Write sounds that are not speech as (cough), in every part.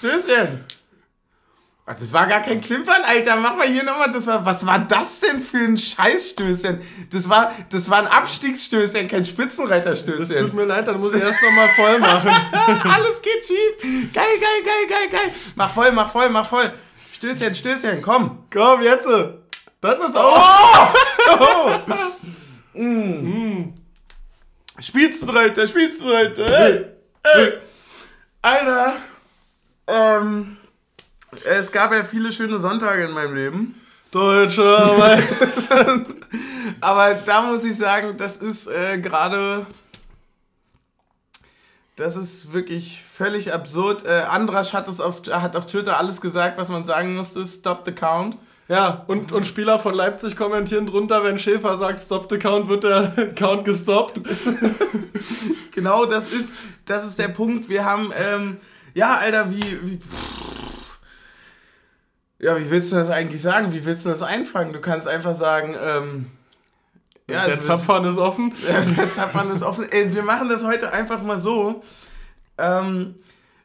Stößchen. Ach, das war gar kein Klimpern, Alter. Mach mal hier nochmal. Das war, was war das denn für ein Scheißstößchen? Das war, das war ein Abstiegsstößchen, kein Spitzenreiterstößchen. Das tut mir leid, dann muss ich erst nochmal voll machen. (laughs) Alles geht schief. Geil, geil, geil, geil, geil. Mach voll, mach voll, mach voll. Stößchen, Stößchen, komm. Komm, jetzt. Das ist auch. (laughs) Oh! mm. Mm. Spitzenreiter, Spitzenreiter. Hey, hey. Alter. Ähm, es gab ja viele schöne Sonntage in meinem Leben. Deutscher Meister. (laughs) Aber da muss ich sagen, das ist äh, gerade. Das ist wirklich völlig absurd. Äh, Andrasch hat, es auf, hat auf Twitter alles gesagt, was man sagen musste. Stop the count. Ja, und, und Spieler von Leipzig kommentieren drunter, wenn Schäfer sagt, stop the count, wird der (laughs) Count gestoppt. (laughs) genau, das ist, das ist der Punkt. Wir haben, ähm, ja, Alter, wie, wie ja, wie willst du das eigentlich sagen? Wie willst du das einfangen? Du kannst einfach sagen, ähm, ja, der also Zapfhahn ist offen. (laughs) Ja, der Zapfhahn ist offen. Ey, wir machen das heute einfach mal so. Ähm,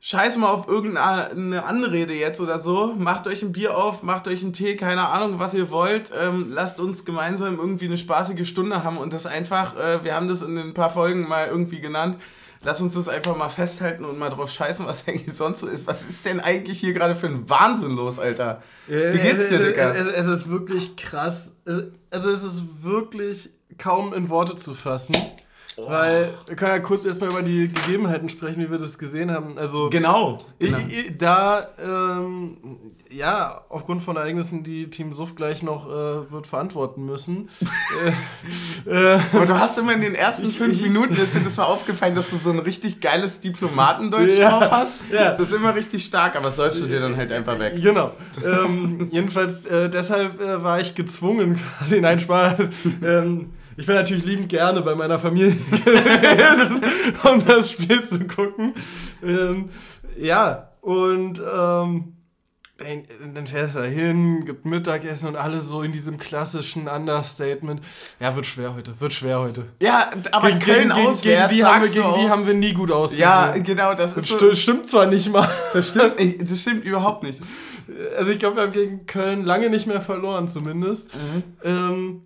scheiß mal auf irgendeine Anrede jetzt oder so. Macht euch ein Bier auf, macht euch einen Tee, keine Ahnung, was ihr wollt. Ähm, lasst uns gemeinsam irgendwie eine spaßige Stunde haben und das einfach, äh, wir haben das in ein paar Folgen mal irgendwie genannt, lass uns das einfach mal festhalten und mal drauf scheißen, was eigentlich sonst so ist. Was ist denn eigentlich hier gerade für ein Wahnsinn los, Alter? Wie geht's dir, Digga? Es, es, es ist wirklich krass. Es, also es ist wirklich kaum in Worte zu fassen. Oh. Weil wir können ja kurz erstmal über die Gegebenheiten sprechen, wie wir das gesehen haben. Also genau. genau. Ich, da ähm, ja aufgrund von Ereignissen, die Team Suff gleich noch äh, wird verantworten müssen. (laughs) äh, äh, Aber du hast immer in den ersten ich, fünf Minuten ist dir das mal aufgefallen, dass du so ein richtig geiles Diplomatendeutsch ja, drauf hast. Ja. Das ist immer richtig stark, aber säufst du dir dann halt einfach weg. Genau. ähm, jedenfalls äh, deshalb äh, war ich gezwungen, (laughs) quasi nein Spaß. ähm, ich bin natürlich liebend gerne bei meiner Familie (laughs) gewesen, um das Spiel zu gucken. Ähm, ja, und ähm, dann fährst du da hin, gibt Mittagessen und alles so in diesem klassischen Understatement. Ja, wird schwer heute, wird schwer heute. Ja, aber gegen, Köln gegen, auswärts, gegen, die, haben wir, gegen die haben wir nie gut ausgesehen. Ja, genau, das, das ist so, stimmt zwar nicht mal. Das stimmt, das stimmt überhaupt nicht. Also ich glaube, wir haben gegen Köln lange nicht mehr verloren zumindest. Mhm. Ähm,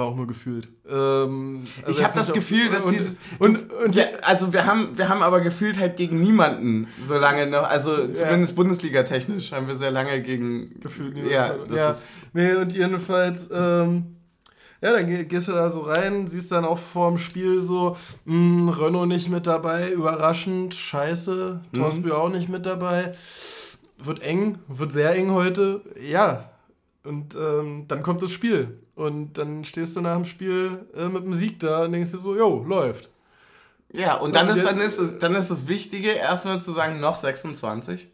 aber auch nur gefühlt. Ähm, also ich habe das Gefühl, dass und, dieses. Und, und, wir, also wir haben, wir haben aber gefühlt halt gegen niemanden so lange noch. Also zumindest ja. Bundesliga-technisch haben wir sehr lange gegen. Gefühlt niemanden. Ja, das ja. ist. Nee, und jedenfalls. Ähm, ja, dann gehst du da so rein, siehst dann auch vorm Spiel so, mh, hm, Renault nicht mit dabei, überraschend, scheiße, Torsby mhm. auch nicht mit dabei. Wird eng, wird sehr eng heute. Ja, und ähm, dann kommt das Spiel. Und dann stehst du nach dem Spiel äh, mit dem Sieg da und denkst dir so, jo, läuft. Ja, und dann, und ist, dann, ist, dann ist das Wichtige, erstmal zu sagen, noch 26.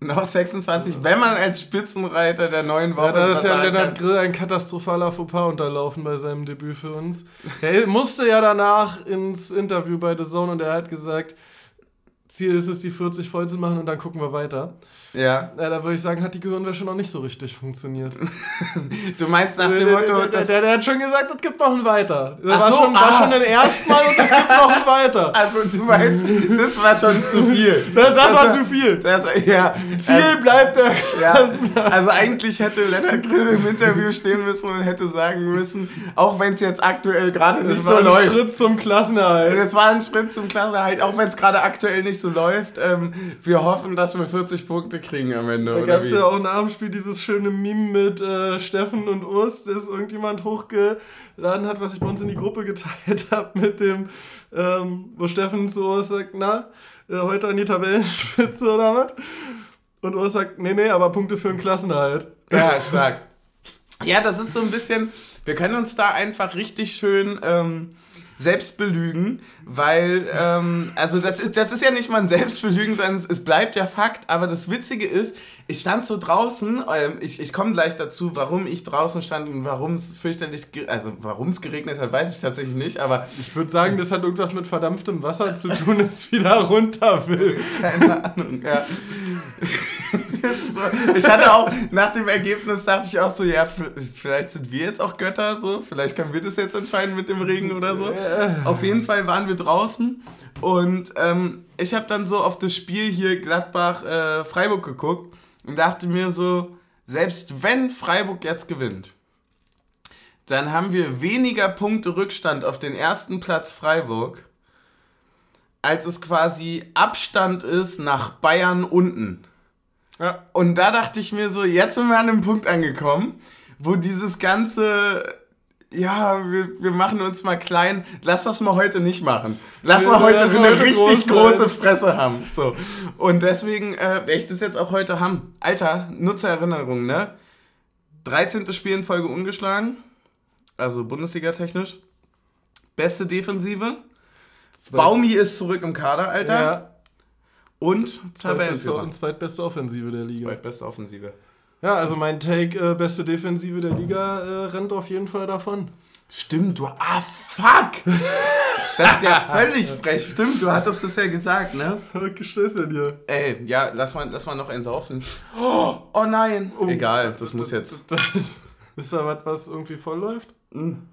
Noch 26, wenn man als Spitzenreiter der neuen Woche. Ja, da ist ja Lennart Grill ein katastrophaler Fauxpas unterlaufen bei seinem Debüt für uns. Er musste ja danach ins Interview bei The Zone und er hat gesagt, Ziel ist es, die 40 voll zu machen und dann gucken wir weiter. Ja. ja da würde ich sagen, hat die Gehirnwäsche noch nicht so richtig funktioniert. (laughs) du meinst nach dem Motto, der, der, der, hat schon gesagt, es gibt noch ein Weiter. Das war, so, schon, ah. war schon das erste Mal und es gibt noch ein Weiter. (laughs) Also du meinst, das war schon zu viel. (laughs) Das, das, das war zu viel. Das, ja. Ziel also, bleibt der. Ja. Also eigentlich hätte Lennart Grill im Interview stehen müssen und hätte sagen müssen, auch wenn es jetzt aktuell gerade nicht so läuft. Das war ein Schritt zum Klassenerhalt. Es war ein Schritt zum Klassenerhalt, auch wenn es gerade aktuell nicht so läuft. Ähm, wir hoffen, dass wir 40 Punkte kriegen am Ende. Da gab es ja auch nach dem Spiel dieses schöne Meme mit äh, Steffen und Urs, das irgendjemand hochgeladen hat, was ich bei uns in die Gruppe geteilt (laughs) habe, mit dem, ähm, wo Steffen zu Urs sagt, na, äh, heute an die Tabellenspitze (laughs) oder was? Und Urs sagt, nee, nee, aber Punkte für den Klassenhalt. Ja, stark. Ja, das ist so ein bisschen, wir können uns da einfach richtig schön ähm, selbst belügen, weil, ähm, also das, ist, das ist ja nicht mal ein Selbstbelügen, sondern es, es bleibt ja Fakt. Aber das Witzige ist, ich stand so draußen, ähm, ich, ich komme gleich dazu, warum ich draußen stand und warum es fürchterlich, also warum es geregnet hat, weiß ich tatsächlich nicht, aber... Ich würde sagen, das hat irgendwas mit verdampftem Wasser zu tun, (laughs) das wieder runter will. Keine Ahnung, ja. (laughs) so, ich hatte auch, nach dem Ergebnis dachte ich auch so, ja, vielleicht sind wir jetzt auch Götter, so, vielleicht können wir das jetzt entscheiden mit dem Regen oder so. Auf jeden Fall waren wir draußen Und ähm, ich habe dann so auf das Spiel hier Gladbach-Freiburg geguckt und dachte mir so, selbst wenn Freiburg jetzt gewinnt, dann haben wir weniger Punkte Rückstand auf den ersten Platz Freiburg, als es quasi Abstand ist nach Bayern unten. Ja. Und da dachte ich mir so, jetzt sind wir an einem Punkt angekommen, wo dieses ganze, ja, wir, wir machen uns mal klein, lass das mal heute nicht machen. Lass Ja, mal heute eine heute richtig groß große Fresse haben. So. Und deswegen äh, werde ich das jetzt auch heute haben. Alter, Nutzererinnerung, ne? 13. Spiel in Folge ungeschlagen, also Bundesliga-technisch. Beste Defensive. Baumi ist zurück im Kader, Alter. Ja. Und Zweitbeste Tabellenführer. und zweitbeste Offensive der Liga. Zweitbeste Offensive. Ja, also mein Take, äh, beste Defensive der Liga, äh, rennt auf jeden Fall davon. Stimmt, du. Ah, fuck! Das ist ja (laughs) völlig frech. Stimmt, du hattest es ja gesagt, ne? Geschlüsselt hier. Ey, ja, lass mal, lass mal noch einen saufen. Oh, oh nein. Egal, das muss jetzt. Das ist, ist da was, was irgendwie voll läuft? Werden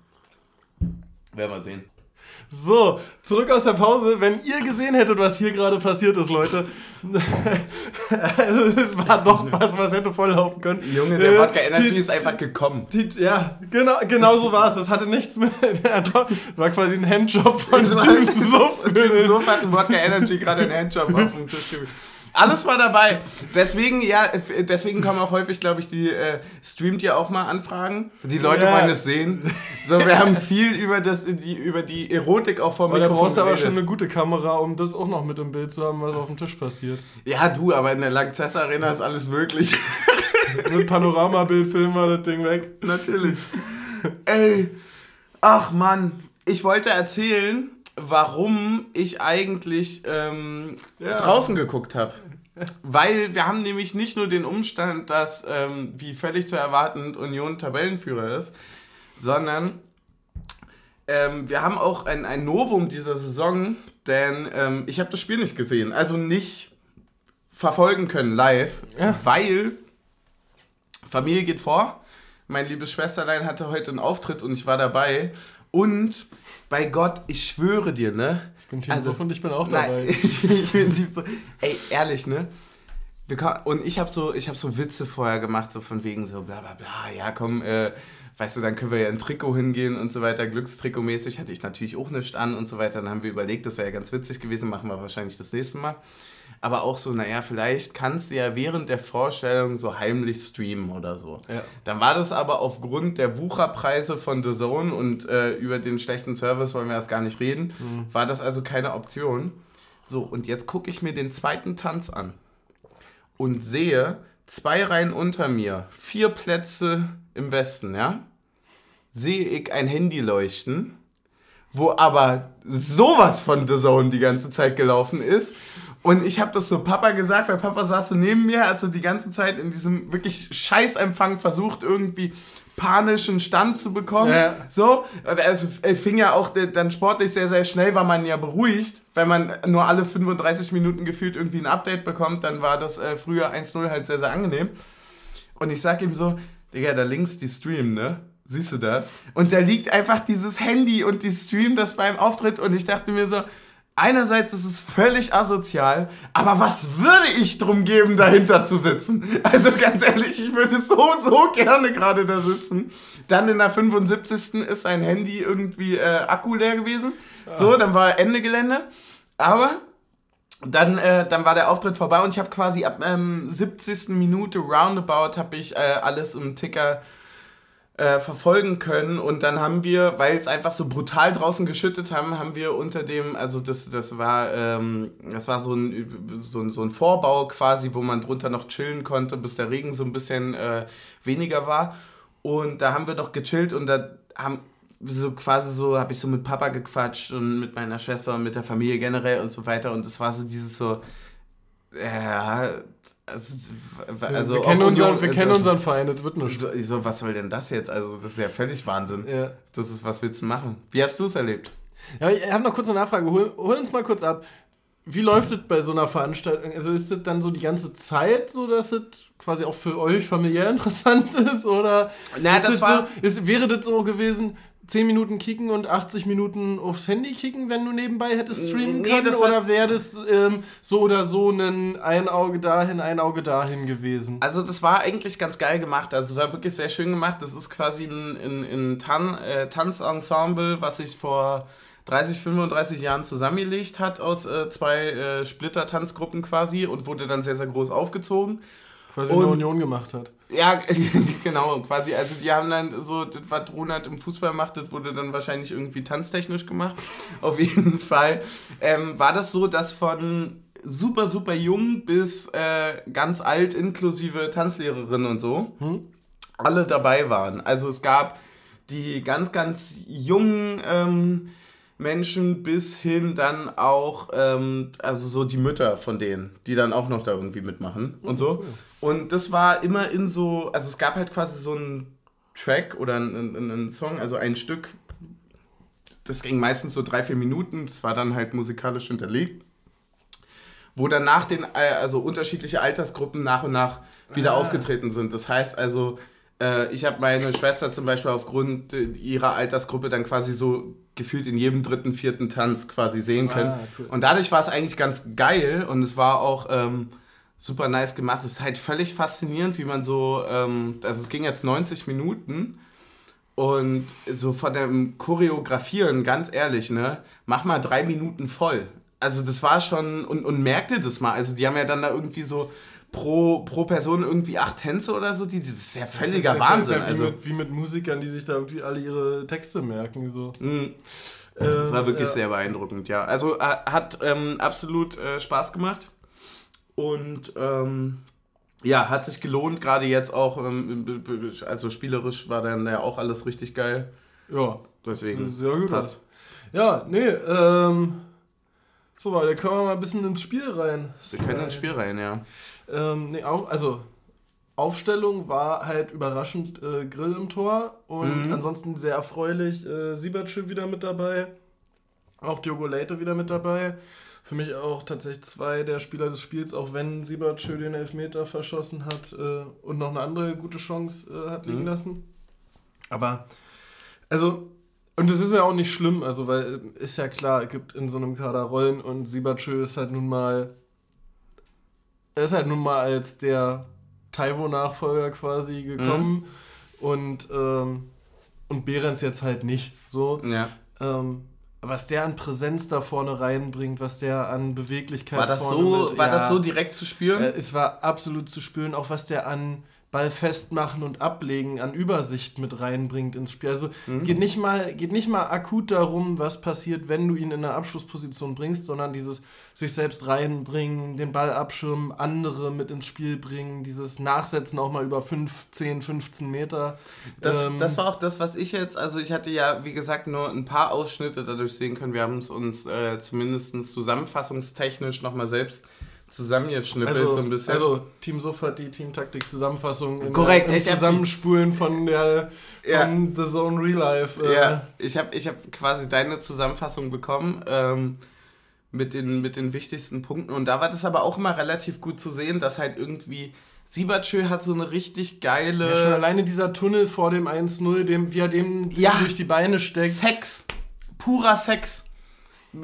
wir sehen. So, zurück aus der Pause. Wenn ihr gesehen hättet, was hier gerade passiert ist, Leute. (laughs) also, es war doch was, was hätte volllaufen können. Junge, der Äh, Wodka Energy die- ist einfach gekommen. Die, ja, genau, genau so war es. Das hatte nichts mit. (laughs) war quasi ein Handjob von (laughs) Team Suff. Typ so hat ein Wodka Energy gerade einen Handjob auf dem Tisch gewiesen. Alles war dabei. Deswegen, ja, deswegen kommen auch häufig, glaube ich, die äh, streamt ihr auch mal Anfragen. Die Leute Ja. wollen es sehen. So, wir haben viel über das, die, über die Erotik auch vom Aber da Mikrofon brauchst du aber geredet. schon eine gute Kamera, um das auch noch mit im Bild zu haben, was auf dem Tisch passiert. Ja, du, aber in der Langzess Arena ist alles möglich. (laughs) Mit Panoramabild filmen wir das Ding weg. Natürlich. Ey, ach Mann, ich wollte erzählen, warum ich eigentlich ähm, Ja. draußen geguckt habe. Weil wir haben nämlich nicht nur den Umstand, dass, ähm, wie völlig zu erwarten, Union Tabellenführer ist, sondern ähm, wir haben auch ein, ein Novum dieser Saison, denn ähm, ich habe das Spiel nicht gesehen, also nicht verfolgen können live, Ja. weil Familie geht vor. Mein liebes Schwesterlein hatte heute einen Auftritt und ich war dabei. Und bei Gott, ich schwöre dir, ne? Ich bin Team Also, Suff und ich bin auch Nein, dabei. ich, (laughs) ich bin Typ so, ey, ehrlich, ne? Und ich habe so, ich hab so Witze vorher gemacht, so von wegen so bla bla bla, ja komm, äh, weißt du, dann können wir ja in Trikot hingehen und so weiter. Glückstrikot-mäßig hatte ich natürlich auch nichts an und so weiter. Dann haben wir überlegt, das wäre ja ganz witzig gewesen, machen wir wahrscheinlich das nächste Mal. Aber auch so, naja, vielleicht kannst du ja während der Vorstellung so heimlich streamen oder so. Ja. Dann war das aber aufgrund der Wucherpreise von The Zone und äh, über den schlechten Service wollen wir erst gar nicht reden, war das also keine Option. So, und jetzt gucke ich mir den zweiten Tanz an und sehe zwei Reihen unter mir, vier Plätze im Westen, ja, sehe ich ein Handy leuchten, wo aber sowas von The Zone die ganze Zeit gelaufen ist. Und ich habe das so Papa gesagt, weil Papa saß so neben mir, hat so die ganze Zeit in diesem wirklich Scheißempfang versucht, irgendwie panischen Stand zu bekommen. Ja. So, und es fing ja auch dann sportlich sehr, sehr schnell, war man ja beruhigt. Wenn man nur alle 35 Minuten gefühlt irgendwie ein Update bekommt, dann war das äh, früher 1-0 halt sehr, sehr angenehm. Und ich sag ihm so, Digga, da links die Stream, ne? Siehst du das? Und da liegt einfach dieses Handy und die Stream das beim Auftritt und ich dachte mir so, einerseits ist es völlig asozial, aber was würde ich drum geben, dahinter zu sitzen? Also ganz ehrlich, ich würde so, so gerne gerade da sitzen. Dann in der 75. ist sein Handy irgendwie äh, Akku leer gewesen. So, dann war Ende Gelände. Aber dann, äh, dann war der Auftritt vorbei und ich habe quasi ab ähm, 70. Minute roundabout habe ich äh, alles im Ticker äh, verfolgen können. Und dann haben wir, weil es einfach so brutal draußen geschüttet haben, haben wir unter dem, also das, das war, ähm, das war so ein, so, ein, so ein Vorbau quasi, wo man drunter noch chillen konnte, bis der Regen so ein bisschen äh, weniger war. Und da haben wir doch gechillt und da haben so quasi so, habe ich so mit Papa gequatscht und mit meiner Schwester und mit der Familie generell und so weiter. Und es war so dieses so, ja, also, also wir kennen, unseren, Union- wir kennen also- unseren Verein, das wird nicht. so, so, was soll denn das jetzt? Also, das ist ja völlig Wahnsinn. Ja. Das ist, was willst du machen? Wie hast du es erlebt? Ja, ich habe noch kurz eine Nachfrage. Hol, hol uns mal kurz ab. Wie läuft es bei so einer Veranstaltung? Also ist das dann so die ganze Zeit so, dass es quasi auch für euch familiär (laughs) interessant ist? Oder Na, ist das das war- so, ist, wäre das so gewesen, 10 Minuten kicken und 80 Minuten aufs Handy kicken, wenn du nebenbei hättest streamen Nee, können? oder wäre das ähm, so oder so ein ein Auge dahin, ein Auge dahin gewesen? Also das war eigentlich ganz geil gemacht. Also es war wirklich sehr schön gemacht. Das ist quasi ein, ein, ein Tan äh, Tanzensemble, was sich vor 30, 35 Jahren zusammengelegt hat aus äh, zwei äh, Splitter-Tanzgruppen quasi und wurde dann sehr, sehr groß aufgezogen. Quasi und- eine Union gemacht hat. Ja, (laughs) genau, quasi. Also die haben dann so, das, was Ronald im Fußball macht, das wurde dann wahrscheinlich irgendwie tanztechnisch gemacht. (laughs) Auf jeden Fall. Ähm, war das so, dass von super, super jung bis äh, ganz alt, inklusive Tanzlehrerin und so, alle dabei waren. Also es gab die ganz, ganz jungen ähm, Menschen bis hin dann auch, ähm, also so die Mütter von denen, die dann auch noch da irgendwie mitmachen und so. Und das war immer in so, also es gab halt quasi so einen Track oder einen, einen, Song, also ein Stück, das ging meistens so drei, vier Minuten, das war dann halt musikalisch hinterlegt, wo dann nach den, äh, also unterschiedliche Altersgruppen nach und nach wieder Ah. aufgetreten sind. Das heißt also, ich habe meine Schwester zum Beispiel aufgrund äh, ihrer Altersgruppe dann quasi so gefühlt in jedem dritten, vierten Tanz quasi sehen können. Ah, cool. Und dadurch war es eigentlich ganz geil und es war auch ähm, super nice gemacht. Es ist halt völlig faszinierend, wie man so, ähm, also es ging jetzt 90 Minuten und so von dem Choreografieren, ganz ehrlich, ne, mach mal drei Minuten voll. Also das war schon, und, und merkt ihr das mal, also die haben ja dann da irgendwie so pro, pro Person irgendwie acht Tänze oder so, die, das ist ja völliger Das ist- das Wahnsinn. ist ja wie, also, mit, wie mit Musikern, die sich da irgendwie alle ihre Texte merken. So. mh, das war wirklich ja. sehr beeindruckend, ja. Also äh, hat ähm, absolut äh, Spaß gemacht und ähm, ja, hat sich gelohnt, gerade jetzt auch, ähm, also spielerisch war dann ja auch alles richtig geil. Ja, Deswegen sehr gut passt. aus. Ja, nee, ähm. So, da können wir mal ein bisschen ins Spiel rein. Wir können ins Spiel rein, ja. Ähm, nee, auf, also Aufstellung war halt überraschend äh, Grill im Tor und Mhm. ansonsten sehr erfreulich. Äh, Siebertschö wieder mit dabei, auch Diogo Leite wieder mit dabei. Für mich auch tatsächlich zwei der Spieler des Spiels, auch wenn Siebertschö den Elfmeter verschossen hat äh, und noch eine andere gute Chance äh, hat liegen Mhm. lassen. Aber, also, und es ist ja auch nicht schlimm, also, weil äh, ist ja klar, es gibt in so einem Kader Rollen und Siebertschö ist halt nun mal er ist halt nun mal als der Taiwo-Nachfolger quasi gekommen und, ähm, und Behrens jetzt halt nicht so. Ja. Ähm, was der an Präsenz da vorne reinbringt, was der an Beweglichkeit War das vorne so, mit, war ja, das so direkt zu spüren? äh, es war absolut zu spüren, auch was der an Ball festmachen und ablegen, an Übersicht mit reinbringt ins Spiel. Also Mhm. geht, nicht mal, geht nicht mal akut darum, was passiert, wenn du ihn in eine Abschlussposition bringst, sondern dieses sich selbst reinbringen, den Ball abschirmen, andere mit ins Spiel bringen, dieses Nachsetzen auch mal über 5, 10, 15 Meter. Das, Ähm, das war auch das, was ich jetzt, also ich hatte ja, wie gesagt, nur ein paar Ausschnitte dadurch sehen können. Wir haben es uns äh, zumindest zusammenfassungstechnisch nochmal selbst zusammengeschnippelt, also, so ein bisschen. also Team Suff hat die Teamtaktik-Zusammenfassung in Korrekt, der, im ich hab die- Zusammenspulen von der Ja. von The Zone Real Life. Äh, ja, ich habe ich hab quasi deine Zusammenfassung bekommen ähm, mit, den, mit den wichtigsten Punkten. Und da war das aber auch immer relativ gut zu sehen, dass halt irgendwie Siebertschö hat so eine richtig geile Ja, schon alleine dieser Tunnel vor dem 1-0, dem, wie er dem Ja. durch die Beine steckt. Sex. Purer Sex.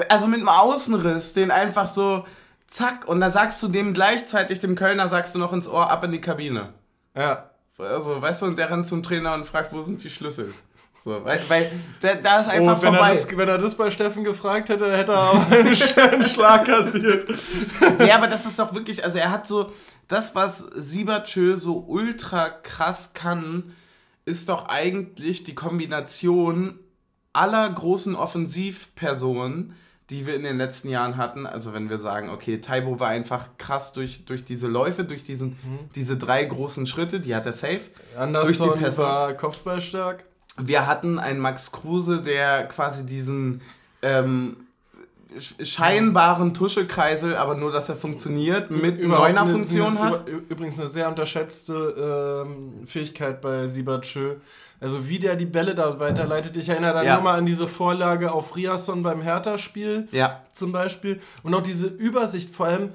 Also mit einem Außenriss, den einfach so zack und dann sagst du dem gleichzeitig, dem Kölner sagst du noch ins Ohr, ab in die Kabine. Ja. Also, weißt du, und der rennt zum Trainer und fragt, wo sind die Schlüssel? So, weil, weil da, da ist einfach Oh, wenn, er vorbei. das, wenn er das bei Steffen gefragt hätte, hätte er auch (laughs) einen schönen Schlag kassiert. Ja, aber das ist doch wirklich, also er hat so, das, was Siebertschö so ultra krass kann, ist doch eigentlich die Kombination aller großen Offensivpersonen, die wir in den letzten Jahren hatten. Also wenn wir sagen, okay, Taibo war einfach krass durch, durch diese Läufe, durch diesen, diese drei großen Schritte, die hat er safe. Anderson Durch die Pässe. war kopfballstark. Wir hatten einen Max Kruse, der quasi diesen ähm, scheinbaren Tuschekreisel, aber nur, dass er funktioniert, mit Neuner-Funktion hat. Übrigens eine sehr unterschätzte ähm, Fähigkeit bei Siebertschö. Also wie der die Bälle da weiterleitet. Ich erinnere dann Ja. nochmal an diese Vorlage auf Riasson beim Hertha-Spiel. Ja, zum Beispiel. Und auch diese Übersicht, vor allem,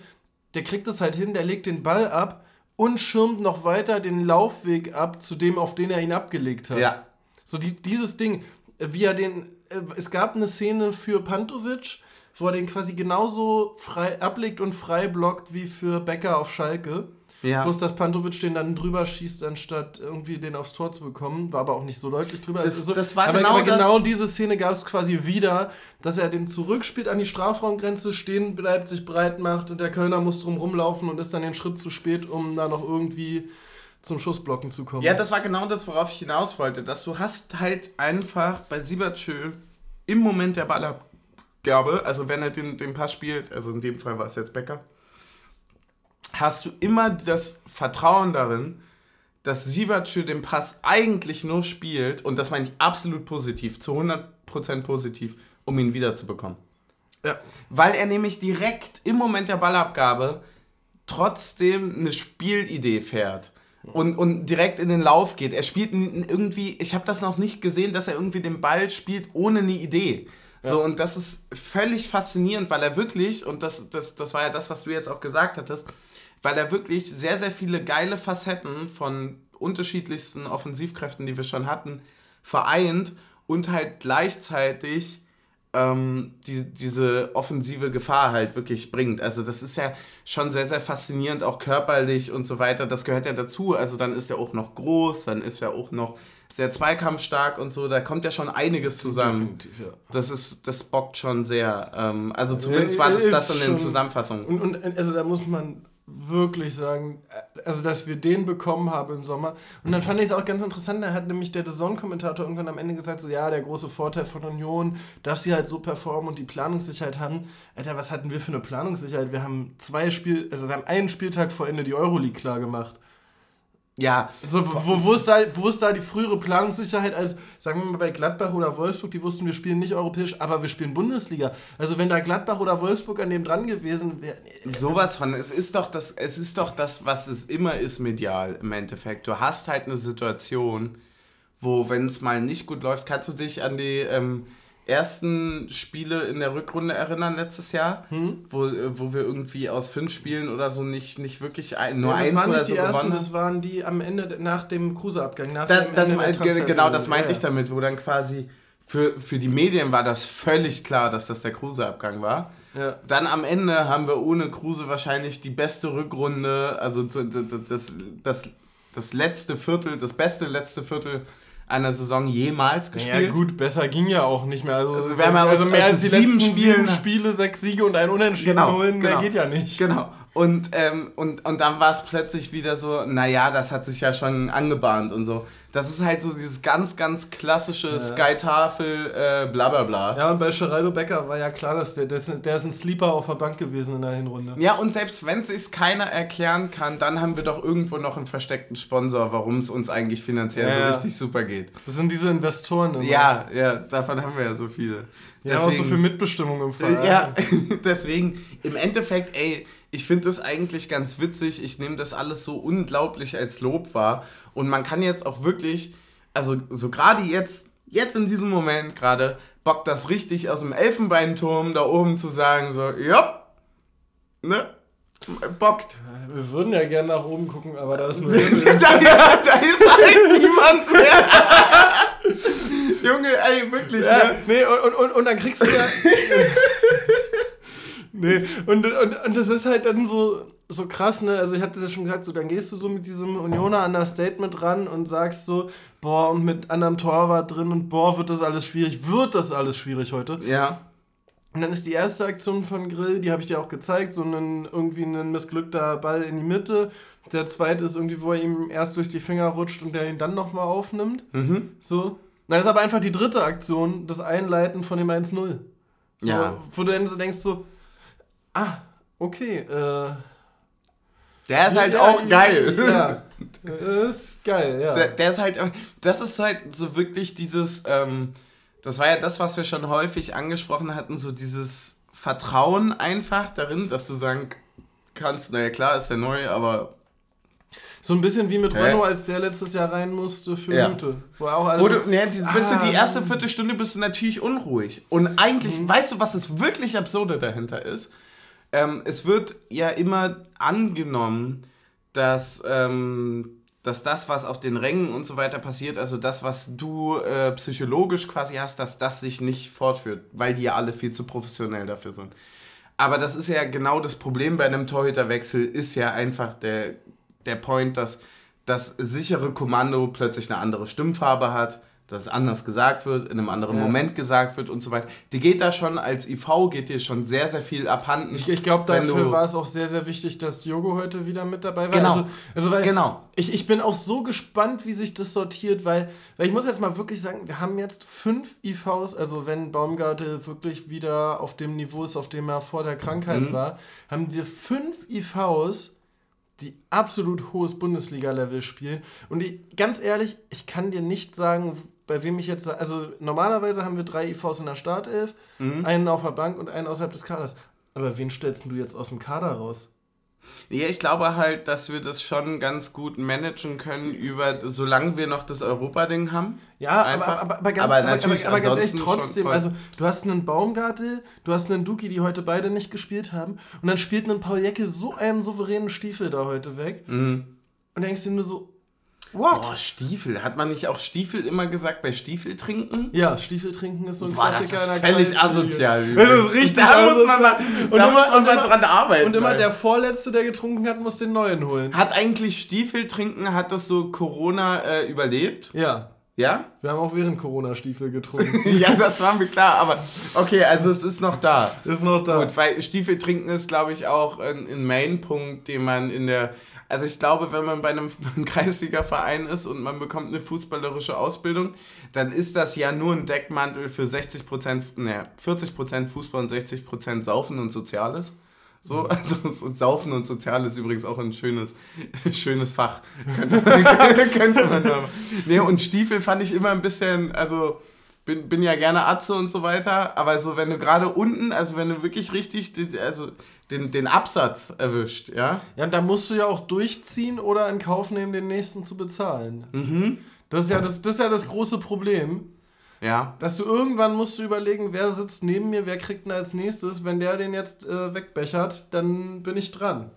der kriegt es halt hin, der legt den Ball ab und schirmt noch weiter den Laufweg ab zu dem, auf den er ihn abgelegt hat. ja. So die, dieses Ding, wie er den. Äh, es gab eine Szene für Pantovic, wo er den quasi genauso frei ablegt und frei blockt wie für Becker auf Schalke. Ja. Bloß, dass Pantovic den dann drüber schießt, anstatt irgendwie den aufs Tor zu bekommen. War aber auch nicht so deutlich drüber. Das, also, das war aber, genau, aber genau diese Szene gab es quasi wieder, dass er den zurückspielt an die Strafraumgrenze, stehen bleibt, sich breit macht und der Kölner muss drum rumlaufen und ist dann den Schritt zu spät, um da noch irgendwie zum Schussblocken zu kommen. Ja, das war genau das, worauf ich hinaus wollte. Dass du hast halt einfach bei Siebertschö im Moment der Ballabgabe, also wenn er den, den Pass spielt, also in dem Fall war es jetzt Becker, hast du immer das Vertrauen darin, dass Siebertschö den Pass eigentlich nur spielt, und das meine ich absolut positiv, zu 100% positiv, um ihn wiederzubekommen. Ja. Weil er nämlich direkt im Moment der Ballabgabe trotzdem eine Spielidee fährt und, und direkt in den Lauf geht. Er spielt irgendwie, ich habe das noch nicht gesehen, dass er irgendwie den Ball spielt ohne eine Idee. So, und das ist völlig faszinierend, weil er wirklich, und das, das, das war ja das, was du jetzt auch gesagt hattest, weil er wirklich sehr, sehr viele geile Facetten von unterschiedlichsten Offensivkräften, die wir schon hatten, vereint und halt gleichzeitig ähm, die, diese offensive Gefahr halt wirklich bringt. Also das ist ja schon sehr, sehr faszinierend, auch körperlich und so weiter. Das gehört ja dazu. Also dann ist er auch noch groß, dann ist er auch noch sehr zweikampfstark und so. Da kommt ja schon einiges zusammen. Ja. Das ist, das bockt schon sehr. Ähm, also zumindest war das das in den Zusammenfassungen. Und, und also da muss man wirklich sagen, also dass wir den bekommen haben im Sommer. Und dann fand ich es auch ganz interessant, da hat nämlich der Saison-Kommentator irgendwann am Ende gesagt, so ja, der große Vorteil von Union, dass sie halt so performen und die Planungssicherheit haben. Alter, was hatten wir für eine Planungssicherheit? Wir haben zwei Spiel, also wir haben einen Spieltag vor Ende die Euroleague klar gemacht. Ja. So, wo, wo, ist da, wo ist da die frühere Planungssicherheit als, sagen wir mal, bei Gladbach oder Wolfsburg, die wussten, wir spielen nicht europäisch, aber wir spielen Bundesliga. Also wenn da Gladbach oder Wolfsburg an dem dran gewesen wäre. Sowas von, es ist doch das, es ist doch das, was es immer ist medial im Endeffekt. Du hast halt eine Situation, wo, wenn es mal nicht gut läuft, kannst du dich an die. Ähm, ersten Spiele in der Rückrunde erinnern letztes Jahr, hm? wo, wo wir irgendwie aus fünf Spielen oder so nicht, nicht wirklich ein, nur ja, das eins waren nicht die ersten, gewonnen. Das waren die am Ende nach dem Kruse-Abgang. Da, das mein, genau, das meinte ja, ich damit, wo dann quasi für, für die Medien war das völlig klar, dass das der Kruse-Abgang war. Ja. Dann am Ende haben wir ohne Kruse wahrscheinlich die beste Rückrunde, also das, das, das letzte Viertel, das beste letzte Viertel einer Saison jemals gespielt. Ja gut, besser ging ja auch nicht mehr. Also, also, also mehr als die sieben letzten sieben Spiele, sechs Siege und ein Unentschieden genau, holen, genau, mehr geht ja nicht. Genau. Und, ähm, und, und dann war es plötzlich wieder so, naja, das hat sich ja schon angebahnt und so. Das ist halt so dieses ganz, ganz klassische ja. Sky-Tafel, äh, bla bla bla. Ja, und bei Geraldo Becker war ja klar, dass der, der, ist, der ist ein Sleeper auf der Bank gewesen in der Hinrunde. Ja, und selbst wenn es sich keiner erklären kann, dann haben wir doch irgendwo noch einen versteckten Sponsor, warum es uns eigentlich finanziell ja. so richtig super geht. Das sind diese Investoren. Immer. Ja, ja, davon haben wir ja so viele. Ja, deswegen, auch so viel Mitbestimmung im Fall. Ja, (laughs) deswegen, im Endeffekt, ey, ich finde das eigentlich ganz witzig. Ich nehme das alles so unglaublich als Lob wahr. Und man kann jetzt auch wirklich, also so gerade jetzt, jetzt in diesem Moment gerade, bockt das richtig aus dem Elfenbeinturm da oben zu sagen, so, ja, ne? Bockt. Wir würden ja gerne nach oben gucken, aber da ist (laughs) nur. da, ist, da ist halt niemand mehr. (laughs) Junge, ey, wirklich, ja, ne? Nee, und, und, und dann kriegst du ja. (laughs) Nee, und, und, und das ist halt dann so, so krass, ne? Also ich hatte das ja schon gesagt, so dann gehst du so mit diesem Unioner Understatement ran und sagst so, boah, und mit anderem Torwart drin und boah, wird das alles schwierig, wird das alles schwierig heute. Ja. Und dann ist die erste Aktion von Grill, die habe ich dir auch gezeigt, so ein irgendwie ein missglückter Ball in die Mitte. Der zweite ist irgendwie, wo er ihm erst durch die Finger rutscht und der ihn dann nochmal aufnimmt. Mhm. So. Dann ist aber einfach die dritte Aktion, das Einleiten von dem 1-0. So, ja. Wo du dann so denkst so, Ah, okay. Äh, der ist halt ja, auch geil. Ja, (laughs) ist geil, ja. Der, der, ist halt, das ist halt so wirklich dieses, ähm, das war ja das, was wir schon häufig angesprochen hatten, so dieses Vertrauen einfach darin, dass du sagen kannst, naja klar ist der neu, aber so ein bisschen wie mit Renault, als der letztes Jahr rein musste für ja. Lüte. Wo auch alles Wo du, ne, bist ah, du die erste Viertelstunde bist du natürlich unruhig. Und eigentlich, mhm. weißt du, was das wirklich Absurde dahinter ist? Ähm, es wird ja immer angenommen, dass, ähm, dass das, was auf den Rängen und so weiter passiert, also das, was du äh, psychologisch quasi hast, dass das sich nicht fortführt, weil die ja alle viel zu professionell dafür sind. Aber das ist ja genau das Problem bei einem Torhüterwechsel, ist ja einfach der, der Point, dass das sichere Kommando plötzlich eine andere Stimmfarbe hat dass es anders gesagt wird, in einem anderen ja. Moment gesagt wird und so weiter. Die geht da schon als IV, geht dir schon sehr, sehr viel abhanden. Ich, ich glaube, dafür war es auch sehr, sehr wichtig, dass Diogo heute wieder mit dabei war. Genau. Also, also weil genau. Ich, ich bin auch so gespannt, wie sich das sortiert, weil, weil ich muss jetzt mal wirklich sagen, wir haben jetzt fünf IVs, also wenn Baumgarte wirklich wieder auf dem Niveau ist, auf dem er vor der Krankheit mhm. war, haben wir fünf IVs, die absolut hohes Bundesliga-Level spielen. Und ich, ganz ehrlich, ich kann dir nicht sagen, bei wem ich jetzt, also normalerweise haben wir drei IVs in der Startelf, mhm. einen auf der Bank und einen außerhalb des Kaders. Aber wen stellst du jetzt aus dem Kader raus? Ja, ich glaube halt, dass wir das schon ganz gut managen können über, solange wir noch das Europa-Ding haben. Ja. Aber, aber, aber, ganz, aber, natürlich aber, aber ganz ehrlich, trotzdem, also du hast einen Baumgartel, du hast einen Duki, die heute beide nicht gespielt haben und dann spielt ein Paul Jecke so einen souveränen Stiefel da heute weg mhm. und denkst dir nur so, What? Boah, Stiefel. Hat man nicht auch Stiefel immer gesagt bei Stiefel trinken? Ja, Stiefel trinken ist so ein Boah, Klassiker. Das ist völlig asozial. Das ist richtig Da muss man, mal, und da immer, muss man mal dran arbeiten. Und immer halt. der Vorletzte, der getrunken hat, muss den neuen holen. Hat eigentlich Stiefel trinken, hat das so Corona äh, überlebt? Ja. Ja? Wir haben auch während Corona Stiefel getrunken. (laughs) ja, das war mir klar, aber okay, also es ist noch da. Ist noch da. Gut, weil Stiefel trinken ist, glaube ich, auch ein, ein Main-Punkt, den man in der also ich glaube, wenn man bei (laughs) einem Kreisliga-Verein ist und man bekommt eine fußballerische Ausbildung, dann ist das ja nur ein Deckmantel für 60 Prozent, ne, 40 Prozent Fußball und 60 Prozent Saufen und Soziales. So, (laughs) also Saufen und Sozial ist übrigens auch ein schönes, (laughs) schönes Fach. könnte man, könnte man da. Nee, und Stiefel fand ich immer ein bisschen, also bin, bin ja gerne Atze und so weiter, aber so wenn du gerade unten, also wenn du wirklich richtig, also den, den Absatz erwischt, ja. Ja, und da musst du ja auch durchziehen oder in Kauf nehmen, den nächsten zu bezahlen. Mhm. Das ist ja das, das ist ja das große Problem. Ja. Dass du irgendwann musst du überlegen, wer sitzt neben mir, wer kriegt ihn als nächstes. Wenn der den jetzt äh, wegbechert, dann bin ich dran.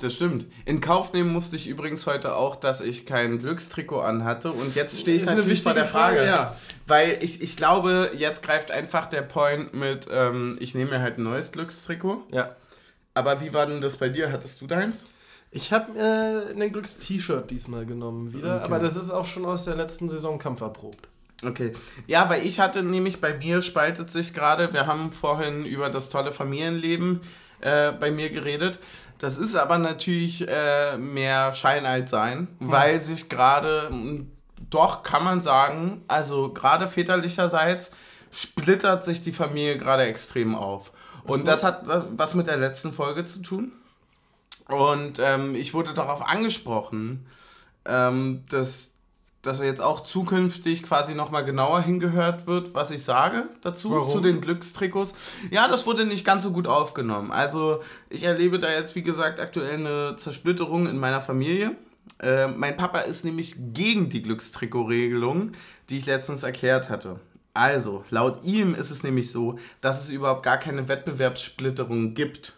Das stimmt. In Kauf nehmen musste ich übrigens heute auch, dass ich kein Glückstrikot anhatte. Und jetzt stehe ich ist natürlich vor der Frage. Frage ja. Weil ich, ich glaube, jetzt greift einfach der Point mit, ähm, ich nehme mir halt ein neues Glückstrikot. Ja. Aber wie war denn das bei dir? Hattest du deins? Ich habe äh, ein Glücks-T-Shirt diesmal genommen wieder, okay. aber das ist auch schon aus der letzten Saison kampferprobt. Okay. Ja, weil ich hatte nämlich bei mir spaltet sich gerade, wir haben vorhin über das tolle Familienleben äh, bei mir geredet. Das ist aber natürlich äh, mehr Schein als Sein, mhm. weil sich gerade, doch kann man sagen, also gerade väterlicherseits splittert sich die Familie gerade extrem auf. Und so. das hat äh, was mit der letzten Folge zu tun. Und ähm, ich wurde darauf angesprochen, ähm, dass, dass jetzt auch zukünftig quasi nochmal genauer hingehört wird, was ich sage dazu, Warum? zu den Glückstrikots. Ja, das wurde nicht ganz so gut aufgenommen. Also ich erlebe da jetzt, wie gesagt, aktuell eine Zersplitterung in meiner Familie. Äh, mein Papa ist nämlich gegen die Glückstrikot-Regelung, die ich letztens erklärt hatte. Also, laut ihm ist es nämlich so, dass es überhaupt gar keine Wettbewerbssplitterung gibt.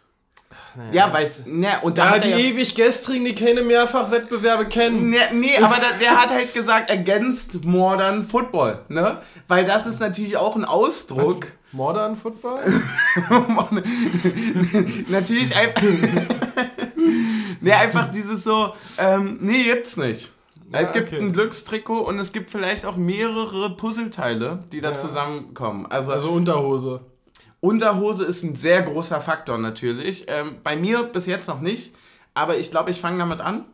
Naja, ja, weil. Ne, und da die ja, ewig gestrigen, die keine Mehrfachwettbewerbe kennen. Ne, nee, aber da, der hat halt gesagt, against Modern Football, ne? Weil das ist natürlich auch ein Ausdruck. Modern Football? (laughs) natürlich einfach. (laughs) ne, einfach dieses so, ähm, nee, jetzt nicht. Ja, es gibt okay. ein Glückstrikot und es gibt vielleicht auch mehrere Puzzleteile, die da ja. zusammenkommen. Also, also Unterhose. Unterhose ist ein sehr großer Faktor natürlich. Ähm, bei mir bis jetzt noch nicht, aber ich glaube, ich fange damit an.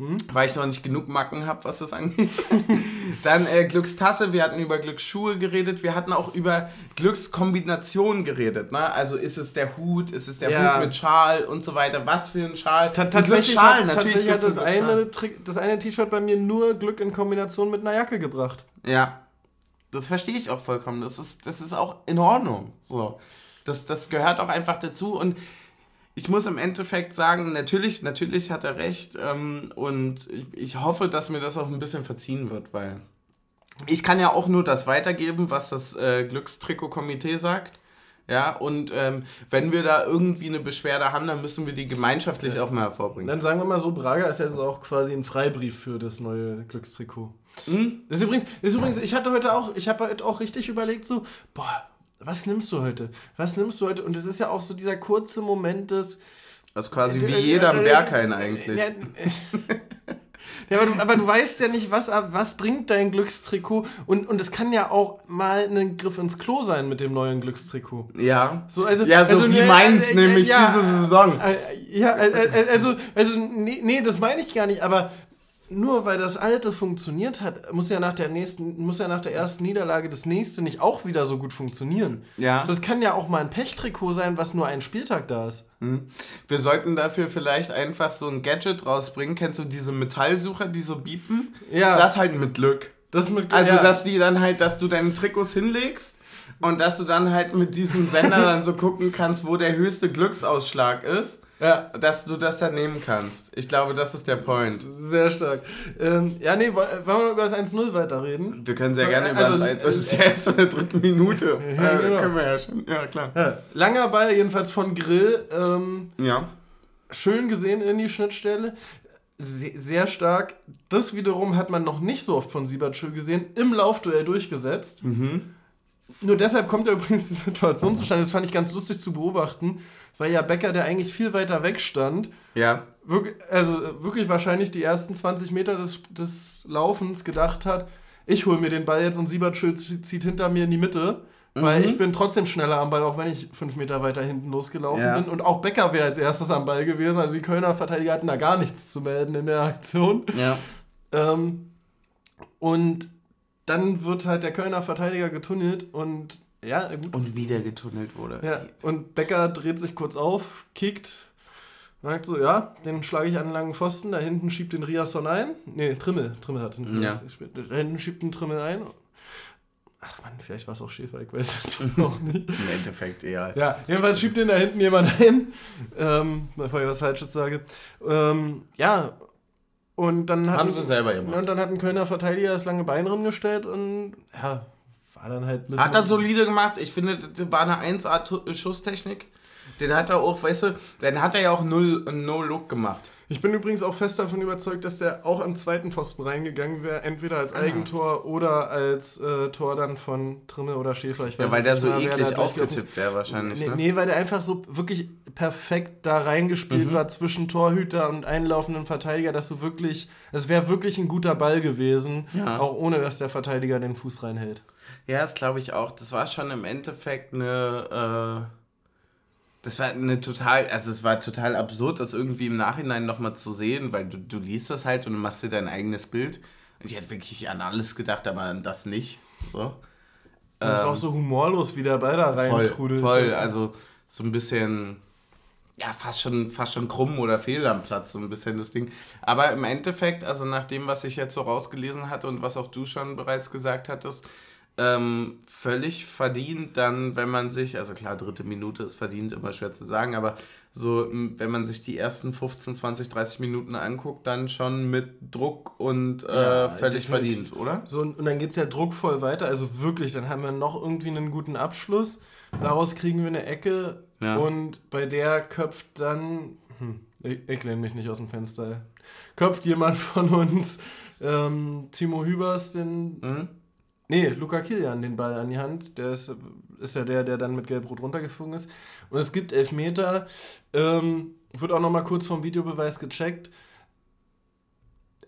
Hm? Weil ich noch nicht genug Macken habe, was das angeht. (laughs) Dann äh, Glückstasse, wir hatten über Glücksschuhe geredet, wir hatten auch über Glückskombinationen geredet. Ne? Also ist es der Hut, ist es der ja. Hut mit Schal und so weiter. Was für ein Schal? Ta tatsächlich Schal, hat, natürlich tatsächlich hat das eine, das eine T-Shirt bei mir nur Glück in Kombination mit einer Jacke gebracht. Ja, das verstehe ich auch vollkommen. Das ist, das ist auch in Ordnung. So. Das, das gehört auch einfach dazu und ich muss im Endeffekt sagen, natürlich, natürlich hat er recht ähm, und ich, ich hoffe, dass mir das auch ein bisschen verziehen wird, weil ich kann ja auch nur das weitergeben, was das äh, Glückstrikot-Komitee sagt. Ja, und ähm, wenn wir da irgendwie eine Beschwerde haben, dann müssen wir die gemeinschaftlich ja. auch mal hervorbringen. Dann sagen wir mal so, Braga ist jetzt auch quasi ein Freibrief für das neue Glückstrikot. Mhm. Das ist übrigens, das ist übrigens, ich hatte heute auch, ich habe heute auch richtig überlegt, so, boah, was nimmst du heute? Was nimmst du heute? Und es ist ja auch so dieser kurze Moment des. Also quasi äh, wie jeder am Berghain eigentlich. Ja, (laughs) Ja, aber du, aber du weißt ja nicht, was, was bringt dein Glückstrikot. Und, und es kann ja auch mal ein Griff ins Klo sein mit dem neuen Glückstrikot. Ja. So, also, ja, so also, wie meins, äh, nämlich ja, diese Saison. Äh, ja, äh, äh, also, also nee, nee, das meine ich gar nicht, aber nur weil das alte funktioniert hat, muss ja nach der nächsten, muss ja nach der ersten Niederlage das nächste nicht auch wieder so gut funktionieren. Ja. Das kann ja auch mal ein Pechtrikot sein, was nur einen Spieltag da ist. Hm. Wir sollten dafür vielleicht einfach so ein Gadget rausbringen. Kennst du diese Metallsucher, die so biepen? Ja. Das halt mit Glück. Das mit Glück. Also, ja. dass die dann halt, dass du deine Trikots hinlegst und dass du dann halt mit diesem Sender (laughs) dann so gucken kannst, wo der höchste Glücksausschlag ist. Ja. Dass du das dann nehmen kannst. Ich glaube, das ist der Point. Sehr stark. Ähm, ja, nee, wollen wir über das 1-0 weiterreden? Wir können sehr so, gerne über also, das 1 Das ist ja erst in der dritten Minute. (laughs) Ja, äh, genau. Können wir ja schon. Ja, klar. Ja. Langer Ball, jedenfalls von Grill. Ähm, ja. Schön gesehen in die Schnittstelle. Sehr, sehr stark. Das wiederum hat man noch nicht so oft von Siebertschö gesehen. Im Laufduell durchgesetzt. Mhm. Nur deshalb kommt ja übrigens die Situation zustande. Das fand ich ganz lustig zu beobachten weil ja Becker, der eigentlich viel weiter weg stand, ja. wirklich, also wirklich wahrscheinlich die ersten 20 Meter des, des Laufens gedacht hat, ich hole mir den Ball jetzt und Siebertschuld zieht hinter mir in die Mitte. Mhm. Weil ich bin trotzdem schneller am Ball, auch wenn ich fünf Meter weiter hinten losgelaufen ja. bin. Und auch Becker wäre als erstes am Ball gewesen. Also die Kölner Verteidiger hatten da gar nichts zu melden in der Aktion. Ja. Ähm, und dann wird halt der Kölner Verteidiger getunnelt und ja, gut. Und wieder getunnelt wurde. Ja. Und Becker dreht sich kurz auf, kickt, sagt so, ja, den schlage ich an den langen Pfosten, da hinten schiebt den Riasson ein. Nee, Trimmel, Trimmel hat den. Ja. Da hinten schiebt den Trimmel ein. Ach man, vielleicht war es auch Schäfer, ich weiß es (laughs) noch nicht. Im Endeffekt eher. Ja, jedenfalls schiebt den da hinten jemand ein, ähm, bevor ich was Falsches sage. Ähm, ja, und dann Haben sie selber gemacht. Und dann hat ein Kölner Verteidiger das lange Bein rumgestellt und ja, war dann halt Hat er solide gemacht. Ich finde, das war eine 1A-Schusstechnik. Den hat er auch, weißt du, den hat er ja auch null No-Look gemacht. Ich bin übrigens auch fest davon überzeugt, dass der auch am zweiten Pfosten reingegangen wäre, entweder als ah. Eigentor oder als äh, Tor dann von Trimme oder Schäfer. Ich weiß ja, weil der so mal, eklig aufgetippt wäre wahrscheinlich. Nee, ne? nee, weil der einfach so wirklich perfekt da reingespielt mhm. war zwischen Torhüter und einlaufenden Verteidiger, dass du wirklich, es wäre wirklich ein guter Ball gewesen, ja. auch ohne dass der Verteidiger den Fuß reinhält. Ja, das glaube ich auch. Das war schon im Endeffekt eine. Äh, das war eine total. Also, es war total absurd, das irgendwie im Nachhinein nochmal zu sehen, weil du, du liest das halt und du machst dir dein eigenes Bild. Und ich hätte wirklich an alles gedacht, aber an das nicht. So. Das ähm, war auch so humorlos, wie der Ball da reintrudelt. Voll, voll, also so ein bisschen ja, fast schon, fast schon krumm oder fehl am Platz, so ein bisschen das Ding. Aber im Endeffekt, also nach dem, was ich jetzt so rausgelesen hatte und was auch du schon bereits gesagt hattest, ähm, völlig verdient dann, wenn man sich, also klar, dritte Minute ist verdient, immer schwer zu sagen, aber so, wenn man sich die ersten 15, 20, 30 Minuten anguckt, dann schon mit Druck und äh, ja, völlig verdient, oder? So, und dann geht es ja druckvoll weiter, also wirklich, dann haben wir noch irgendwie einen guten Abschluss, daraus kriegen wir eine Ecke ja. und bei der köpft dann, hm, ich, ich lehne mich nicht aus dem Fenster, köpft jemand von uns ähm, Timo Hübers den... Mhm Nee, Luca Kilian den Ball an die Hand. Der ist, ist ja der, der dann mit Gelb-Rot runtergeflogen ist. Und es gibt Elfmeter. Ähm, wird auch nochmal kurz vom Videobeweis gecheckt.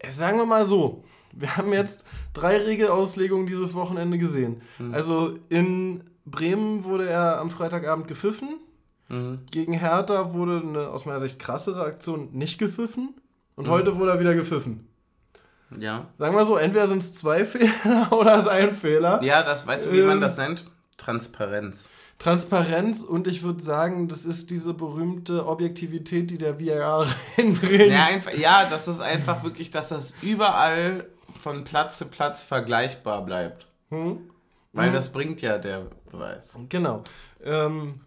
Äh, sagen wir mal so, wir haben jetzt drei Regelauslegungen dieses Wochenende gesehen. Mhm. Also in Bremen wurde er am Freitagabend gepfiffen. Mhm. Gegen Hertha wurde eine aus meiner Sicht krassere Aktion nicht gepfiffen. Und mhm. heute wurde er wieder gepfiffen. Ja. Sagen wir so, entweder sind es zwei (laughs) Fehler oder es ist ein Fehler. Ja, das weißt du, wie ähm, man das nennt? Transparenz. Transparenz und ich würde sagen, das ist diese berühmte Objektivität, die der VAR reinbringt. Ja, einfach, ja, das ist einfach wirklich, dass das überall von Platz zu Platz vergleichbar bleibt. Hm? Weil hm. das bringt ja der Beweis. Genau. Ähm,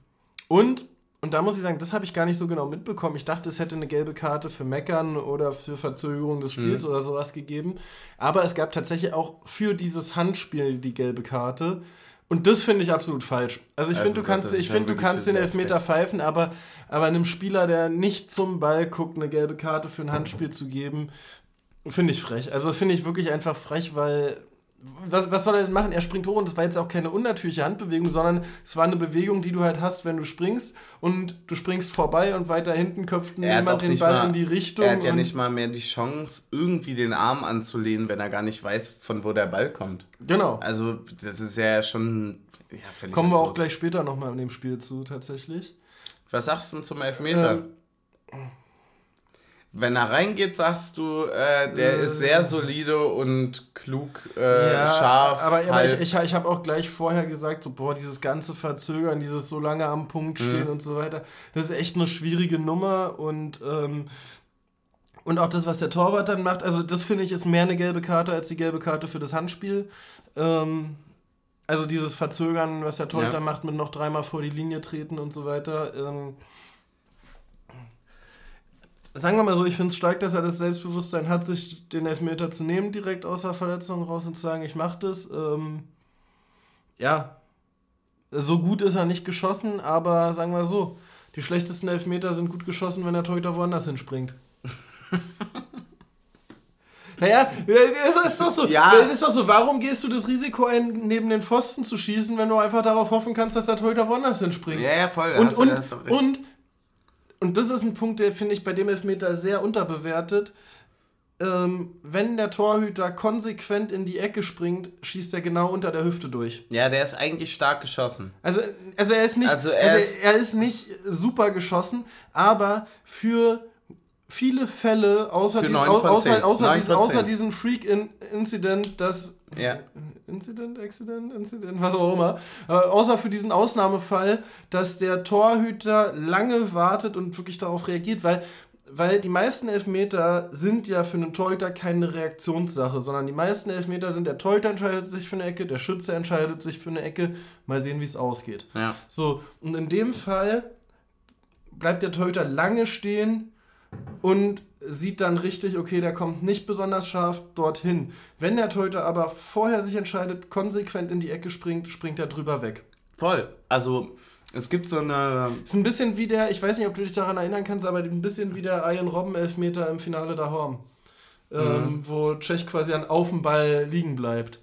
und und da muss ich sagen, das habe ich gar nicht so genau mitbekommen. Ich dachte, es hätte eine gelbe Karte für Meckern oder für Verzögerung des Spiels mhm. oder sowas gegeben. Aber es gab tatsächlich auch für dieses Handspiel die gelbe Karte. Und das finde ich absolut falsch. Also ich Also finde, du kannst, ich finde, du kannst den Elfmeter frech. pfeifen, aber, aber einem Spieler, der nicht zum Ball guckt, eine gelbe Karte für ein Handspiel zu geben, finde ich frech. Also finde ich wirklich einfach frech, weil was, was soll er denn machen? Er springt hoch und das war jetzt auch keine unnatürliche Handbewegung, sondern es war eine Bewegung, die du halt hast, wenn du springst und du springst vorbei und weiter hinten köpft auch den Ball mal, in die Richtung. Er hat ja nicht mal mehr die Chance, irgendwie den Arm anzulehnen, wenn er gar nicht weiß, von wo der Ball kommt. Genau. Also, das ist ja schon. Ja, Kommen wir auch gleich später nochmal in dem Spiel zu, tatsächlich. Was sagst du denn zum Elfmeter? Ähm, Wenn er reingeht, sagst du, äh, der Äh, ist sehr solide und klug, äh, ja, scharf. aber, aber ich, ich, ich habe auch gleich vorher gesagt, so, boah, dieses ganze Verzögern, dieses so lange am Punkt Mhm. stehen und so weiter, das ist echt eine schwierige Nummer und, ähm, und auch das, was der Torwart dann macht, also das finde ich ist mehr eine gelbe Karte als die gelbe Karte für das Handspiel. Ähm, also dieses Verzögern, was der Torhüter Ja. macht, mit noch dreimal vor die Linie treten und so weiter. Ähm, sagen wir mal so, ich finde es stark, dass er das Selbstbewusstsein hat, sich den Elfmeter zu nehmen, direkt außer Verletzung raus und zu sagen, ich mache das. Ähm, ja, so gut ist er nicht geschossen, aber sagen wir so, die schlechtesten Elfmeter sind gut geschossen, wenn der Torhüter woanders hinspringt. (laughs) Naja, es ist doch so. Ja. Es ist doch so, warum gehst du das Risiko ein, neben den Pfosten zu schießen, wenn du einfach darauf hoffen kannst, dass der Torhüter woanders hinspringt? ja, ja, voll. Und, und, und, und das ist ein Punkt, der finde ich bei dem Elfmeter sehr unterbewertet. Ähm, wenn der Torhüter konsequent in die Ecke springt, schießt er genau unter der Hüfte durch. ja, der ist eigentlich stark geschossen. Also, also er ist nicht, Also also er er, ist- er ist nicht super geschossen, aber für viele Fälle, außer, dies, außer, außer, außer diesen Freak-Incident, das Ja. Incident, Accident, Incident, was auch immer. Äh, außer für diesen Ausnahmefall, dass der Torhüter lange wartet und wirklich darauf reagiert, weil, weil die meisten Elfmeter sind ja für einen Torhüter keine Reaktionssache, sondern die meisten Elfmeter sind, der Torhüter entscheidet sich für eine Ecke, der Schütze entscheidet sich für eine Ecke, mal sehen, wie es ausgeht. Ja. So, und in dem Fall bleibt der Torhüter lange stehen und sieht dann richtig, okay, der kommt nicht besonders scharf dorthin. Wenn der Torhüter aber vorher sich entscheidet, konsequent in die Ecke springt, springt er drüber weg. Voll. Also, es gibt so eine. Ist ein bisschen wie der, ich weiß nicht, ob du dich daran erinnern kannst, aber ein bisschen wie der Ian Robben Elfmeter im Finale da Horm. Ähm, wo Tschech quasi an auf dem Ball liegen bleibt.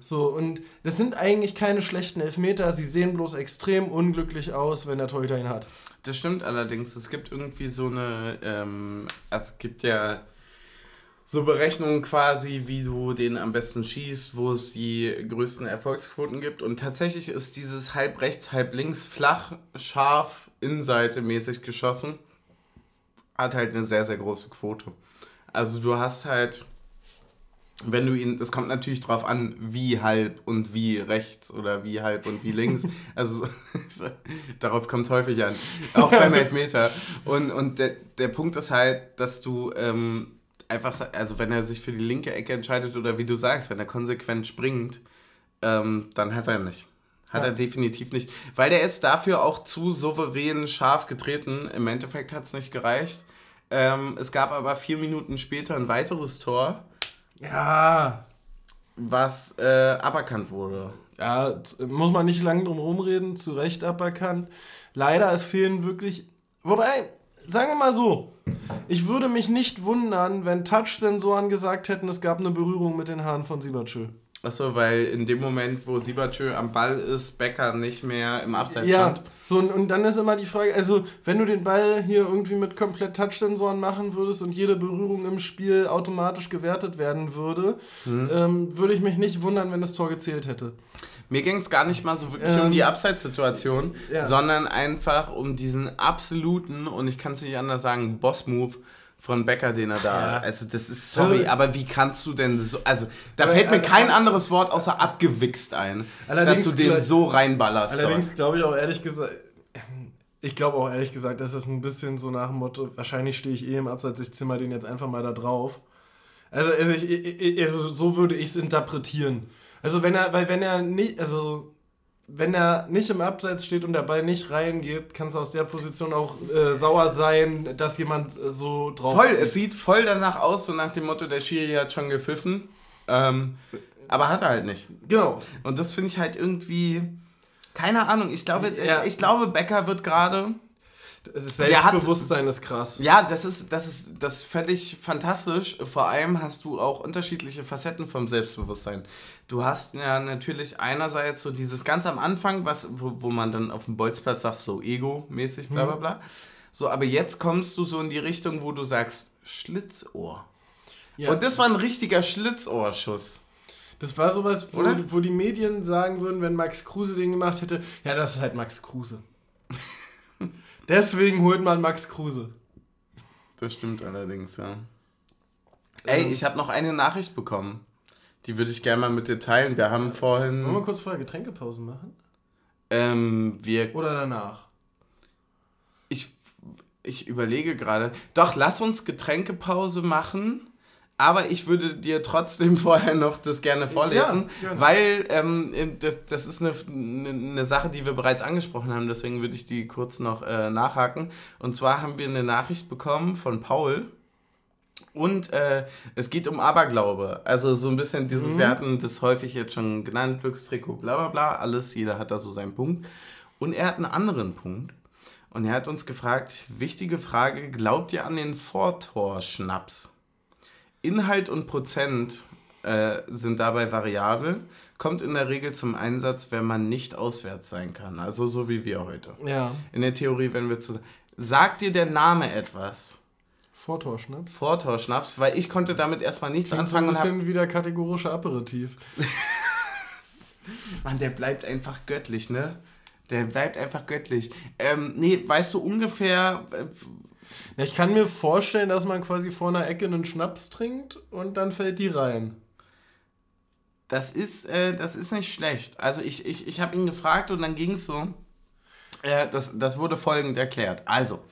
So, und das sind eigentlich keine schlechten Elfmeter, sie sehen bloß extrem unglücklich aus, wenn der Torhüter ihn hat. Das stimmt allerdings. Es gibt irgendwie so eine. Ähm, also es gibt ja so Berechnungen quasi, wie du den am besten schießt, wo es die größten Erfolgsquoten gibt. Und tatsächlich ist dieses halb rechts, halb links flach, scharf, Innenseite mäßig geschossen. Hat halt eine sehr, sehr große Quote. Also du hast halt, wenn du ihn, das kommt natürlich drauf an, wie halb und wie rechts oder wie halb und wie links. (laughs) Also (laughs) darauf kommt es häufig an. Auch beim (laughs) Elfmeter. Und, und der, der Punkt ist halt, dass du ähm, einfach, also wenn er sich für die linke Ecke entscheidet oder wie du sagst, wenn er konsequent springt, ähm, dann hat er nicht. Hat Ja. er definitiv nicht. Weil der ist dafür auch zu souverän scharf getreten. Im Endeffekt hat es nicht gereicht. Ähm, es gab aber vier Minuten später ein weiteres Tor, Ja, was äh, aberkannt wurde. Ja, muss man nicht lange drum rumreden, zu Recht aberkannt. Leider, es fehlen wirklich. Wobei, sagen wir mal so, ich würde mich nicht wundern, wenn Touch-Sensoren gesagt hätten, es gab eine Berührung mit den Haaren von Siebertschö. Achso, weil in dem Moment, wo Siebertschö am Ball ist, Becker nicht mehr im Abseits Ja, stand. so und, und dann ist immer die Frage, also wenn du den Ball hier irgendwie mit komplett Touch-Sensoren machen würdest und jede Berührung im Spiel automatisch gewertet werden würde, Hm. ähm, würde ich mich nicht wundern, wenn das Tor gezählt hätte. Mir ging es gar nicht mal so wirklich Ähm, um die Abseitssituation, ja. sondern einfach um diesen absoluten, und ich kann es nicht anders sagen, Boss-Move von Becker, den er da. Ja. Also, das ist sorry, aber wie kannst du denn so. Also, da Aber, fällt mir äh, kein äh, anderes Wort außer abgewichst ein, dass du den so reinballerst. Allerdings glaube ich auch ehrlich gesagt, ich glaube auch ehrlich gesagt, dass das ein bisschen so nach dem Motto, wahrscheinlich stehe ich eh im Abseits, ich zimmer den jetzt einfach mal da drauf. Also, also, ich, also so würde ich es interpretieren. Also wenn er, weil wenn er nicht, also wenn er nicht im Abseits steht und der Ball nicht reingeht, kann es aus der Position auch äh, sauer sein, dass jemand äh, so drauf Voll, zieht. es sieht voll danach aus, so nach dem Motto, der Schiri hat schon gepfiffen. Ähm, Aber hat er halt nicht. Genau. Und das finde ich halt irgendwie. Keine Ahnung, ich glaube, Ja. ich glaube, Becker wird gerade. Das Der hat- Selbstbewusstsein ist krass. Ja, das ist, das ist das ist völlig fantastisch. Vor allem hast du auch unterschiedliche Facetten vom Selbstbewusstsein. Du hast ja natürlich einerseits so dieses ganz am Anfang, was, wo, wo man dann auf dem Bolzplatz sagt, so ego-mäßig, bla bla bla. So, aber jetzt kommst du so in die Richtung, wo du sagst, Schlitzohr. Ja. Und das war ein richtiger Schlitzohrschuss. Das war sowas, wo, Oder? wo die Medien sagen würden, wenn Max Kruse den gemacht hätte, ja, das ist halt Max Kruse. Deswegen holt man Max Kruse. Das stimmt allerdings, ja. Ey, ich habe noch eine Nachricht bekommen. Die würde ich gerne mal mit dir teilen. Wir haben vorhin. Wollen wir kurz vorher Getränkepause machen? Ähm, wir Oder danach? Ich, ich überlege gerade. Doch, lass uns Getränkepause machen. Aber ich würde dir trotzdem (laughs) vorher noch das gerne vorlesen, Ja, gerne. weil ähm, das, das ist eine, eine, Sache, die wir bereits angesprochen haben. Deswegen würde ich die kurz noch äh, nachhaken. Und zwar haben wir eine Nachricht bekommen von Paul. Und äh, es geht um Aberglaube. Also so ein bisschen dieses, wir hatten das häufig jetzt schon genannt, Glückstrikot, bla bla bla, alles, jeder hat da so seinen Punkt. Und er hat einen anderen Punkt. Und er hat uns gefragt, wichtige Frage, glaubt ihr an den Vortor-Schnaps? Inhalt und Prozent äh, sind dabei variabel, kommt in der Regel zum Einsatz, wenn man nicht auswärts sein kann. Also so wie wir heute. Ja. In der Theorie, wenn wir zu... Sagt dir der Name etwas? Vortorschnaps. Vortor-Schnaps, weil ich konnte damit erstmal nichts Klingt so ein anfangen und hab, bisschen wie der kategorische Aperitif. (laughs) Mann, der bleibt einfach göttlich, ne? Der bleibt einfach göttlich. Ähm, nee, weißt du ungefähr, Ja, ich kann mir vorstellen, dass man quasi vor einer Ecke einen Schnaps trinkt und dann fällt die rein. das ist, äh, das ist nicht schlecht. Also ich, ich, ich habe ihn gefragt und dann ging es so. Äh, das, das wurde folgend erklärt. Also,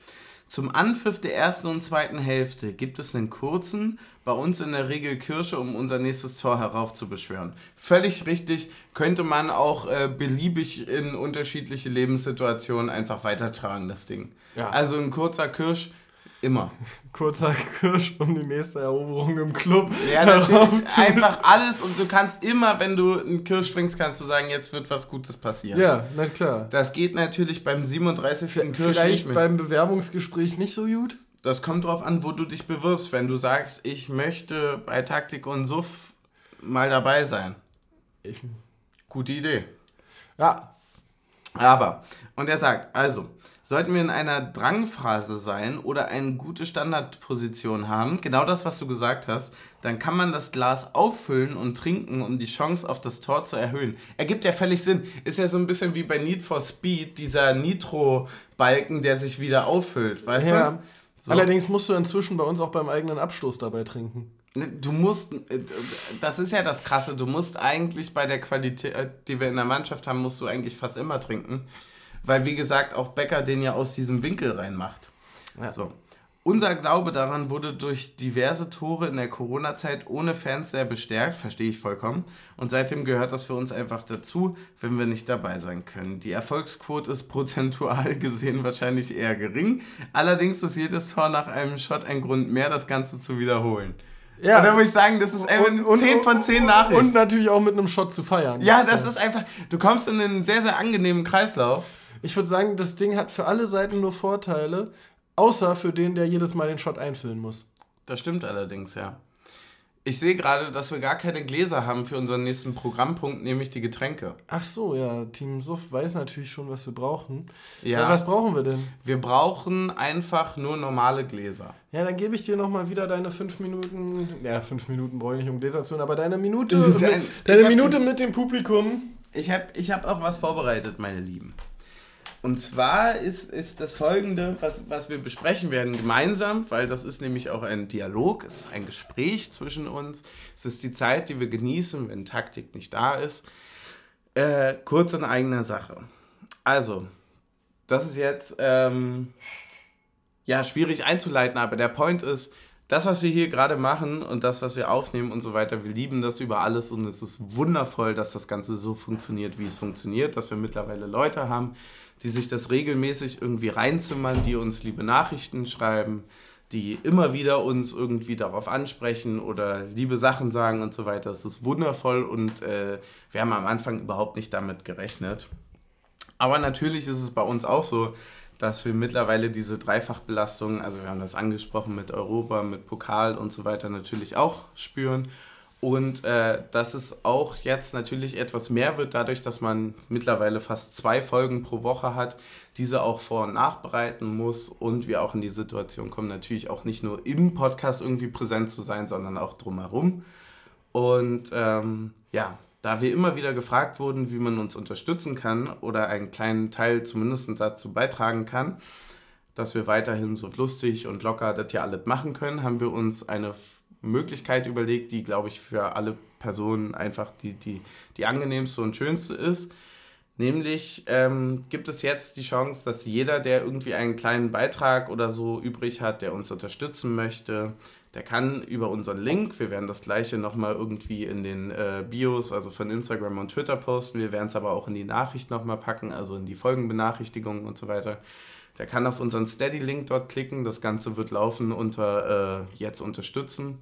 zum Anpfiff der ersten und zweiten Hälfte gibt es einen kurzen, bei uns in der Regel Kirsche, um unser nächstes Tor heraufzubeschwören. Völlig richtig, könnte man auch äh, beliebig in unterschiedliche Lebenssituationen einfach weitertragen, das Ding. Ja. Also ein kurzer Kirsch, immer. Kurzer Kirsch um die nächste Eroberung im Club. Ja, natürlich einfach alles und du kannst immer, wenn du einen Kirsch trinkst, kannst du sagen, jetzt wird was Gutes passieren. Ja, na klar. Das geht natürlich beim 37. Kirsch nicht Vielleicht mehr. beim Bewerbungsgespräch nicht so gut? Das kommt drauf an, wo du dich bewirbst. Wenn du sagst, ich möchte bei Taktik und Suff mal dabei sein. Ich, Gute Idee. ja, Aber, und er sagt, also, sollten wir in einer Drangphase sein oder eine gute Standardposition haben, genau das, was du gesagt hast, dann kann man das Glas auffüllen und trinken, um die Chance auf das Tor zu erhöhen. Ergibt ja völlig Sinn. Ist ja so ein bisschen wie bei Need for Speed, dieser Nitro-Balken, der sich wieder auffüllt, weißt ja. du? So. Allerdings musst du inzwischen bei uns auch beim eigenen Abstoß dabei trinken. Du musst, das ist ja das Krasse, du musst eigentlich bei der Qualität, die wir in der Mannschaft haben, musst du eigentlich fast immer trinken. Weil, wie gesagt, auch Becker den ja aus diesem Winkel reinmacht. Ja. So. Unser Glaube daran wurde durch diverse Tore in der Corona-Zeit ohne Fans sehr bestärkt, verstehe ich vollkommen. Und seitdem gehört das für uns einfach dazu, wenn wir nicht dabei sein können. Die Erfolgsquote ist prozentual (laughs) gesehen wahrscheinlich eher gering. Allerdings ist jedes Tor nach einem Shot ein Grund mehr, das Ganze zu wiederholen. Ja. Und da muss ich sagen, das ist einfach eine 10 von 10 Nachricht. Und natürlich auch mit einem Shot zu feiern. ja, das ist einfach, du kommst in einen sehr, sehr angenehmen Kreislauf. Ich würde sagen, das Ding hat für alle Seiten nur Vorteile, außer für den, der jedes Mal den Shot einfüllen muss. Das stimmt allerdings, ja. Ich sehe gerade, dass wir gar keine Gläser haben für unseren nächsten Programmpunkt, nämlich die Getränke. Ach so, ja, Team Suff weiß natürlich schon, was wir brauchen. Ja. Ja, was brauchen wir denn? Wir brauchen einfach nur normale Gläser. Ja, dann gebe ich dir nochmal wieder deine fünf Minuten. Ja, fünf Minuten brauche ich nicht, um Gläser zu holen, aber deine Minute, (laughs) Dein- mit, deine hab- Minute mit dem Publikum. Ich habe ich hab auch was vorbereitet, meine Lieben. Und zwar ist, ist das folgende, was, was wir besprechen werden gemeinsam, weil das ist nämlich auch ein Dialog, ist ein Gespräch zwischen uns. Es ist die Zeit, die wir genießen, wenn Taktik nicht da ist. Äh, kurz in eigener Sache. Also, das ist jetzt ähm, ja schwierig einzuleiten, aber der Point ist, das, was wir hier gerade machen und das, was wir aufnehmen und so weiter, wir lieben das über alles und es ist wundervoll, dass das Ganze so funktioniert, wie es funktioniert, dass wir mittlerweile Leute haben, die sich das regelmäßig irgendwie reinzimmern, die uns liebe Nachrichten schreiben, die immer wieder uns irgendwie darauf ansprechen oder liebe Sachen sagen und so weiter. Das ist wundervoll und äh, wir haben am Anfang überhaupt nicht damit gerechnet. Aber natürlich ist es bei uns auch so, dass wir mittlerweile diese Dreifachbelastung, also wir haben das angesprochen mit Europa, mit Pokal und so weiter, natürlich auch spüren. Und äh, dass es auch jetzt natürlich etwas mehr wird, dadurch, dass man mittlerweile fast zwei Folgen pro Woche hat, diese auch vor- und nachbereiten muss und wir auch in die Situation kommen, natürlich auch nicht nur im Podcast irgendwie präsent zu sein, sondern auch drumherum. Und ähm, ja, da wir immer wieder gefragt wurden, wie man uns unterstützen kann oder einen kleinen Teil zumindest dazu beitragen kann, dass wir weiterhin so lustig und locker das hier alles machen können, haben wir uns eine Möglichkeit überlegt, die, glaube ich, für alle Personen einfach die, die, die angenehmste und schönste ist. Nämlich ähm, gibt es jetzt die Chance, dass jeder, der irgendwie einen kleinen Beitrag oder so übrig hat, der uns unterstützen möchte, der kann über unseren Link, wir werden das gleiche nochmal irgendwie in den äh, Bios, also von Instagram und Twitter posten, wir werden es aber auch in die Nachricht nochmal packen, also in die Folgenbenachrichtigungen und so weiter. Der kann auf unseren Steady-Link dort klicken, das Ganze wird laufen unter äh, Jetzt unterstützen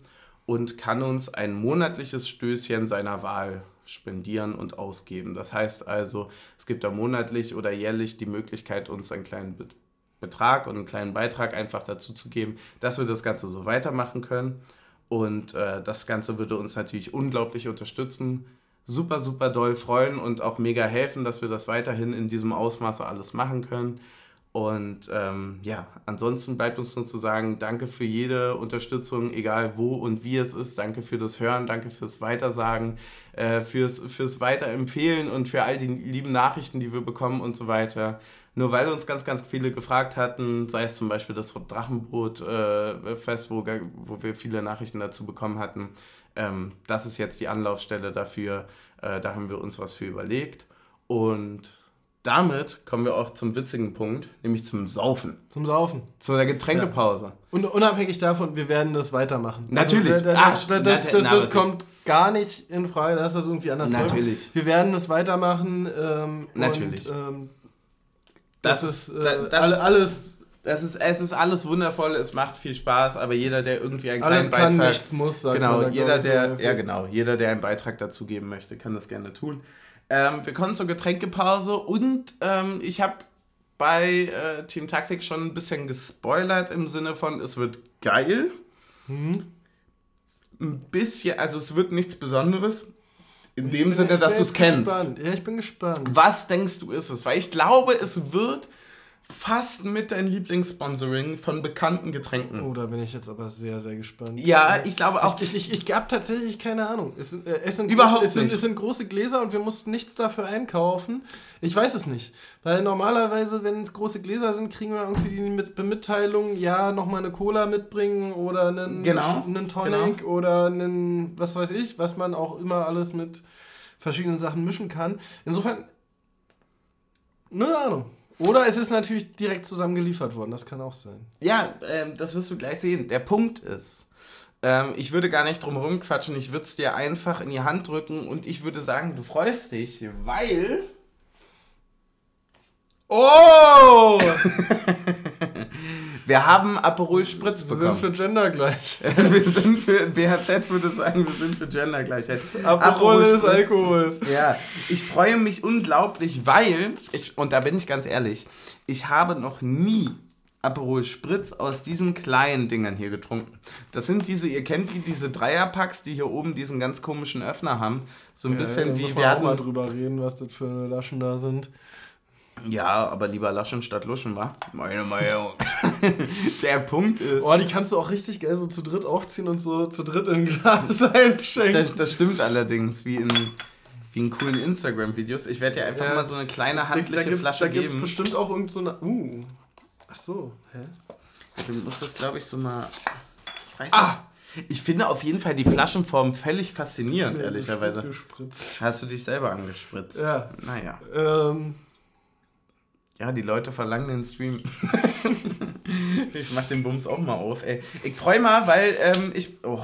und kann uns ein monatliches Stößchen seiner Wahl spendieren und ausgeben. Das heißt also, es gibt da monatlich oder jährlich die Möglichkeit, uns einen kleinen Betrag und einen kleinen Beitrag einfach dazu zu geben, dass wir das Ganze so weitermachen können. Und äh, das Ganze würde uns natürlich unglaublich unterstützen, super, super doll freuen und auch mega helfen, dass wir das weiterhin in diesem Ausmaße alles machen können. Und ähm, ja, ansonsten bleibt uns nur zu sagen, danke für jede Unterstützung, egal wo und wie es ist. Danke für das Hören, danke fürs Weitersagen, äh, fürs, fürs Weiterempfehlen und für all die lieben Nachrichten, die wir bekommen und so weiter. Nur weil uns ganz, ganz viele gefragt hatten, sei es zum Beispiel das Drachenboot-Fest, äh, wo, wo wir viele Nachrichten dazu bekommen hatten, ähm, das ist jetzt die Anlaufstelle dafür. Äh, da haben wir uns was für überlegt. Und damit kommen wir auch zum witzigen Punkt, nämlich zum Saufen. Zum Saufen. Zu der Getränkepause. Ja. Und unabhängig davon, wir werden das weitermachen. Natürlich. Also, das, Ach, das, das, das, das kommt gar nicht in Frage, dass das irgendwie anders Natürlich. Läuft. Wir werden das weitermachen. Ähm, Natürlich. Und, ähm, das, ist äh, alles das ist, es ist alles wundervoll, es macht viel Spaß, aber jeder, der irgendwie einen alles kleinen kann, Beitrag. Nichts muss, sagt genau, jeder, der, so ja genau, jeder, der einen Beitrag dazu geben möchte, kann das gerne tun. Ähm, wir kommen zur Getränkepause und ähm, ich habe bei äh, Team Taxik schon ein bisschen gespoilert im Sinne von, es wird geil. Mhm. Ein bisschen, also es wird nichts Besonderes. In ich dem bin, Sinne, dass du es kennst. Gespannt. Ja, ich bin gespannt. Was denkst du, ist es? Weil ich glaube, es wird fast mit dein Lieblingssponsoring von bekannten Getränken. Oh, da bin ich jetzt aber sehr, sehr gespannt. Ja, ich glaube auch. Ich, ich, ich, ich habe tatsächlich keine Ahnung. Es, äh, es sind Überhaupt große, es sind, nicht. Es sind große Gläser und wir mussten nichts dafür einkaufen. Ich weiß es nicht. Weil normalerweise, wenn es große Gläser sind, kriegen wir irgendwie die mit Mitteilung, ja, nochmal eine Cola mitbringen oder einen, genau, einen Tonic genau. oder einen, was weiß ich, was man auch immer alles mit verschiedenen Sachen mischen kann. Insofern, eine Ahnung. Oder es ist natürlich direkt zusammengeliefert worden, das kann auch sein. Ja, ähm, das wirst du gleich sehen. Der Punkt ist, ähm, ich würde gar nicht drum herum quatschen, ich würde es dir einfach in die Hand drücken und ich würde sagen, du freust dich, weil. Oh! (laughs) Wir haben Aperol Spritz bekommen. (laughs) Wir sind für Gendergleich. wir sind für, BHZ würde sagen, wir sind für Gendergleichheit. Aperol, Aperol ist Alkohol. Ja, ich freue mich unglaublich, weil, ich, und da bin ich ganz ehrlich, ich habe noch nie Aperol Spritz aus diesen kleinen Dingern hier getrunken. Das sind diese, ihr kennt die, diese Dreierpacks, die hier oben diesen ganz komischen Öffner haben. So ein ja, bisschen wie wir hatten. mal drüber reden, was das für Laschen da sind. Ja, aber lieber Laschen statt Luschen, wa? Meine Meinung. (laughs) Der Punkt ist. Oh, die kannst du auch richtig geil so zu dritt aufziehen und so zu dritt in ein Glas (laughs) einschenken. Das, das stimmt allerdings, wie in, wie in coolen Instagram-Videos. Ich werde dir einfach ja. mal so eine kleine handliche da, da Flasche da geben. Da gibt es bestimmt auch irgend so eine. Uh. Ach so, hä? Du musst das, glaube ich, so mal. Ich weiß ah. nicht. Ich finde auf jeden Fall die Flaschenform völlig faszinierend, nee, ehrlicherweise. Hast du dich selber angespritzt? Ja. Naja. Ähm. Ja, die Leute verlangen den Stream. (laughs) ich mach den Bums auch mal auf, ey. Ich freue mal, weil ähm, ich. Oh.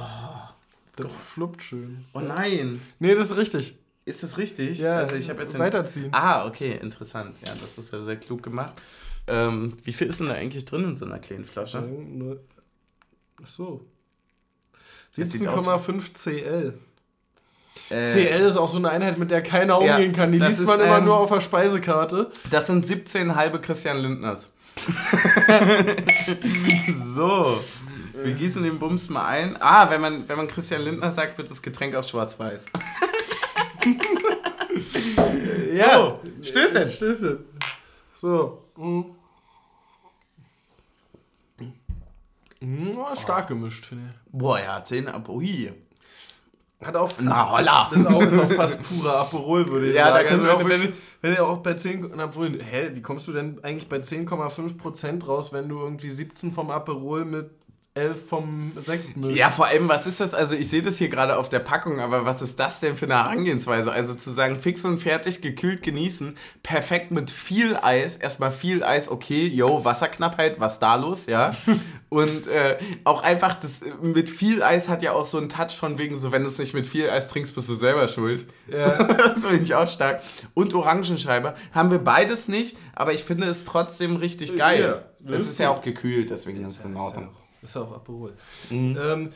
Das fluppt schön. Oh nein. Nee, das ist richtig. Ist das richtig? Ja, also ich habe jetzt. Weiterziehen. Ah, okay, interessant. Ja, das ist ja sehr klug gemacht. Ähm, wie viel ist denn da eigentlich drin in so einer kleinen Flasche? Ach so. Das sieht aus- 17,5 CL. Äh, CL ist auch so eine Einheit, mit der keiner Ja, umgehen kann. Die liest ist, man immer ähm, nur auf der Speisekarte. Das sind 17 halbe Christian Lindners. (laughs) so. Wir gießen den Bums mal ein. Ah, wenn man, wenn man Christian Lindner sagt, wird das Getränk auch schwarz-weiß. (laughs) Ja. Stößchen. Stößchen. So. Mm. Mm, oh, stark gemischt, finde ich. Boah, ja, 10 ab. Ui. Hat auch. Na, holla. Das ist auch, ist auch fast purer Aperol, würde ich Ja, da sagen. können Also auch wenn, wenn, wirklich- wenn ihr auch bei 10, na, obwohl, hä, wie kommst du denn eigentlich bei 10,5% raus, wenn du irgendwie 17 vom Aperol mit 11 vom Sekt mischst? Ja, vor allem, was ist das? Also, ich sehe das hier gerade auf der Packung, aber was ist das denn für eine Herangehensweise? Also, zu sagen, fix und fertig, gekühlt genießen, perfekt mit viel Eis. Erstmal viel Eis, okay, yo, Wasserknappheit, was da los, ja? (laughs) Und äh, auch einfach, das äh, mit viel Eis hat ja auch so einen Touch von wegen, so, wenn du es nicht mit viel Eis trinkst, bist du selber schuld. Ja. (laughs) das finde ich auch stark. Und Orangenscheibe. Haben wir beides nicht, aber ich finde es trotzdem richtig geil. Ja, es ist ja auch gekühlt, deswegen ist es in Ordnung. Ist ja auch Aperol. Mhm. Ähm,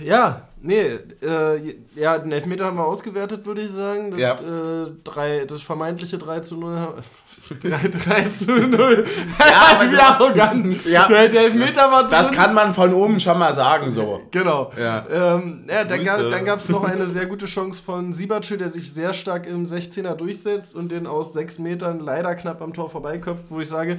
ja, nee, äh, ja, den Elfmeter haben wir ausgewertet, würde ich sagen. Das, Ja. äh, drei, das vermeintliche 3 zu 0. haben- (laughs) 3, 3 zu 0. (laughs) Ja, wie arrogant. Ja. Der, der Elfmeter war drin. Das kann man von oben schon mal sagen, so. Genau. Ja. Ähm, ja, dann, ga, dann gab es noch eine sehr gute Chance von Siebertschel, der sich sehr stark im 16er durchsetzt und den aus 6 Metern leider knapp am Tor vorbeiköpft, wo ich sage,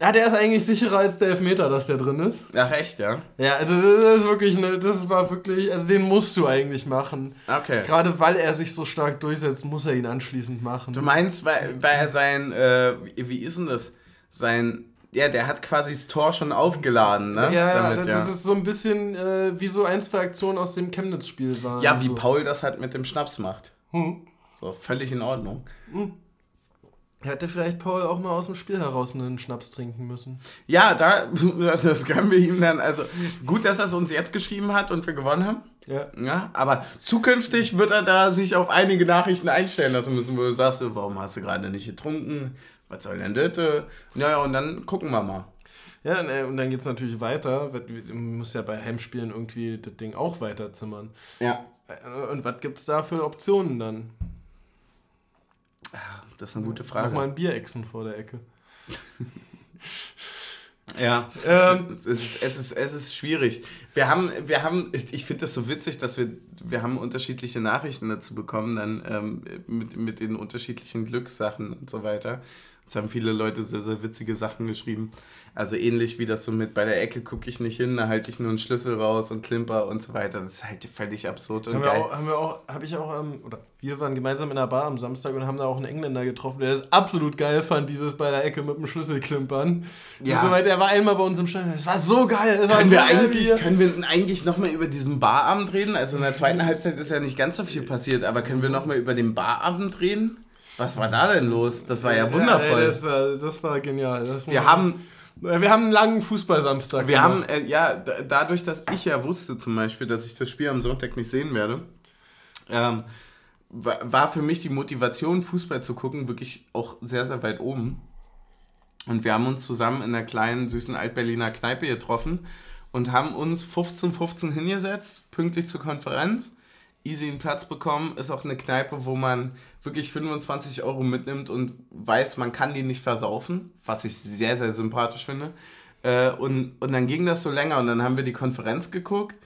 ja, der ist eigentlich sicherer als der Elfmeter, dass der drin ist. Ach, echt, ja? Ja, also das ist wirklich, eine, das war wirklich, also den musst du eigentlich machen. Okay. Gerade weil er sich so stark durchsetzt, muss er ihn anschließend machen. Du meinst, weil, weil er sein, äh, wie, ist denn das? Sein, ja, der hat quasi das Tor schon aufgeladen, ne? ja, Damit, das, ja. das ist so ein bisschen äh, wie so ein, zwei Aktionen aus dem Chemnitz-Spiel waren. ja, wie so. Paul das halt mit dem Schnaps macht. Hm. So, völlig in Ordnung. Hätte vielleicht Paul auch mal aus dem Spiel heraus einen Schnaps trinken müssen. Ja, da, das, (laughs) das können wir ihm dann, also gut, dass er es uns jetzt geschrieben hat und wir gewonnen haben. Ja. Ja, aber zukünftig wird er da sich auf einige Nachrichten einstellen lassen müssen, wo du sagst, warum hast du gerade nicht getrunken? Was soll denn das? Naja, und dann gucken wir mal. Ja, und dann geht es natürlich weiter. Man muss ja bei Heimspielen irgendwie das Ding auch weiterzimmern. Ja. Äh, Und was gibt es da für Optionen dann? Das ist eine gute Frage. Nochmal ein Bierechsen vor der Ecke. (laughs) Ja, Ähm, es, ist, es, ist, es ist schwierig. Wir haben, wir haben ich, ich finde das so witzig, dass wir, wir haben unterschiedliche Nachrichten dazu bekommen, dann ähm, mit, mit den unterschiedlichen Glückssachen und so weiter. Es haben viele Leute sehr, sehr witzige Sachen geschrieben. Also ähnlich wie das so mit bei der Ecke gucke ich nicht hin, da halte ich nur einen Schlüssel raus und klimper und so weiter. Das ist halt völlig absurd und Haben wir geil. auch, haben wir auch, habe ich auch, ähm, oder wir waren gemeinsam in der Bar am Samstag und haben da auch einen Engländer getroffen, der das absolut geil fand, dieses bei der Ecke mit dem Schlüssel klimpern. Ja. Soweit, er war einmal bei uns im Stadion. Es war so geil. Es war Können so wir, geil eigentlich, hier. können wir eigentlich nochmal über diesen Barabend reden? Also in der zweiten (laughs) Halbzeit ist ja nicht ganz so viel passiert, aber können wir nochmal über den Barabend reden? Was war da denn los? Das war ja wundervoll. ey, das, war, das war genial. Das wir haben, wir haben einen langen Fußballsamstag. wir gemacht. haben äh, ja, da- dadurch, dass ich ja wusste zum Beispiel, dass ich das Spiel am Sonntag nicht sehen werde, ähm, wa- war für mich die Motivation, Fußball zu gucken, wirklich auch sehr, sehr weit oben. Und wir haben uns zusammen in einer kleinen, süßen Altberliner Kneipe getroffen und haben uns 15-15 hingesetzt, pünktlich zur Konferenz. Easy einen Platz bekommen, ist auch eine Kneipe, wo man wirklich 25 Euro mitnimmt und weiß, man kann die nicht versaufen, was ich sehr, sehr sympathisch finde. Äh, und, und dann ging das so länger und dann haben wir die Konferenz geguckt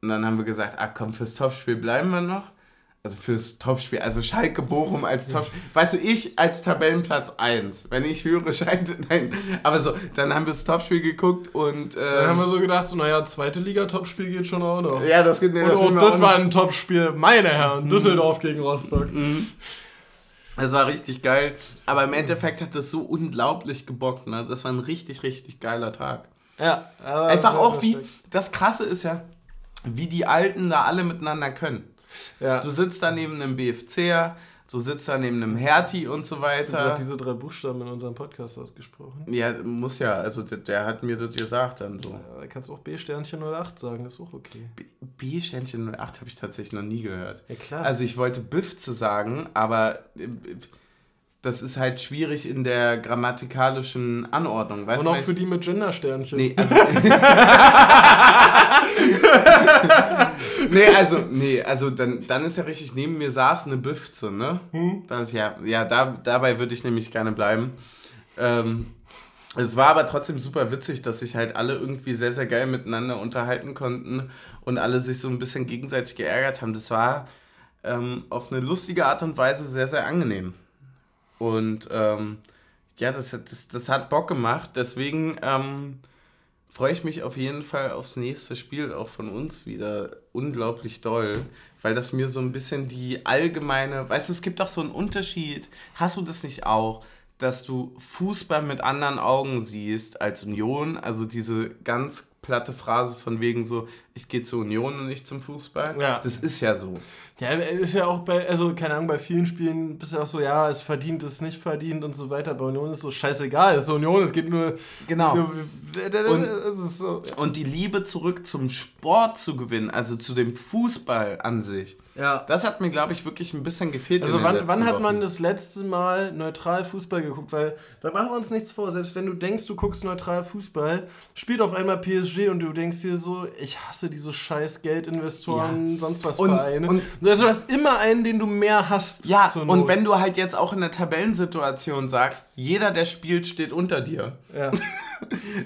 und dann haben wir gesagt, ach komm, fürs Topspiel bleiben wir noch. Also fürs Topspiel, also Schalke Bochum als Topspiel. (laughs) Weißt du, ich als Tabellenplatz 1, wenn ich höre Schalke, (laughs) nein, aber so, dann haben wir das Topspiel geguckt und Dann haben ähm, wir so gedacht, so, naja, zweite Liga-Topspiel geht schon auch noch. ja, das geht mir Und das oh, sind wir das war ein Topspiel, meine Herren. Düsseldorf gegen Rostock. Das war richtig geil. Aber im Endeffekt hat das so unglaublich gebockt. Ne? Das war ein richtig, richtig geiler Tag. Ja, aber Einfach auch sehr wie, das Krasse ist ja, wie die Alten da alle miteinander können. Ja. Du sitzt da neben einem BFCer, du sitzt da neben einem Hertie und so Hast du weiter. diese drei Buchstaben in unserem Podcast ausgesprochen? Ja, muss ja, also der, der hat mir das gesagt dann so. Ja, da kannst du auch B-Sternchen 08 sagen, ist auch okay. B- B-Ständchen 08 habe ich tatsächlich noch nie gehört. Ja, klar. Also ich wollte Büfze sagen, aber äh, das ist halt schwierig in der grammatikalischen Anordnung. Weißt Und auch für die mit Gendersternchen. Nee, also. (laughs) (laughs) nee, also, nee, also dann, dann ist ja richtig, neben mir saß eine Büfze, ne? Das ist ja, ja, da, dabei würde ich nämlich gerne bleiben. Ähm, es war aber trotzdem super witzig, dass sich halt alle irgendwie sehr, sehr geil miteinander unterhalten konnten und alle sich so ein bisschen gegenseitig geärgert haben. Das war ähm, auf eine lustige Art und Weise sehr, sehr angenehm. Und ähm, ja, das, hat- das, das hat Bock gemacht. Deswegen ähm, freue ich mich auf jeden Fall aufs nächste Spiel, auch von uns wieder unglaublich doll, weil das mir so ein bisschen die allgemeine, weißt du, es gibt doch so einen Unterschied, hast du das nicht auch, dass du Fußball mit anderen Augen siehst als Union, also diese ganz platte Phrase von wegen so, ich gehe zur Union und nicht zum Fußball, Ja. das ist ja so. Ja, ist ja auch bei, also keine Ahnung, bei vielen Spielen bist du auch so, ja, es verdient, es nicht verdient und so weiter. Bei Union ist so scheißegal, es ist Union, es geht nur. Genau. Nur, Und- so. Und die Liebe zurück zum Sport zu gewinnen, also zu dem Fußball an sich, Ja. das hat mir, glaube ich, wirklich ein bisschen gefehlt. Also wann, wann hat man das letzte Mal neutral Fußball geguckt? Weil da machen wir uns nichts vor. Selbst wenn du denkst, du guckst neutral Fußball, spielt auf einmal PSG und du denkst dir so, ich hasse diese scheiß Geldinvestoren, sonst was Und- Vereine. und- also du hast immer einen, den du mehr hast. Ja, zur und wenn du halt jetzt auch in der Tabellensituation sagst, jeder, der spielt, steht unter dir. Ja. (laughs)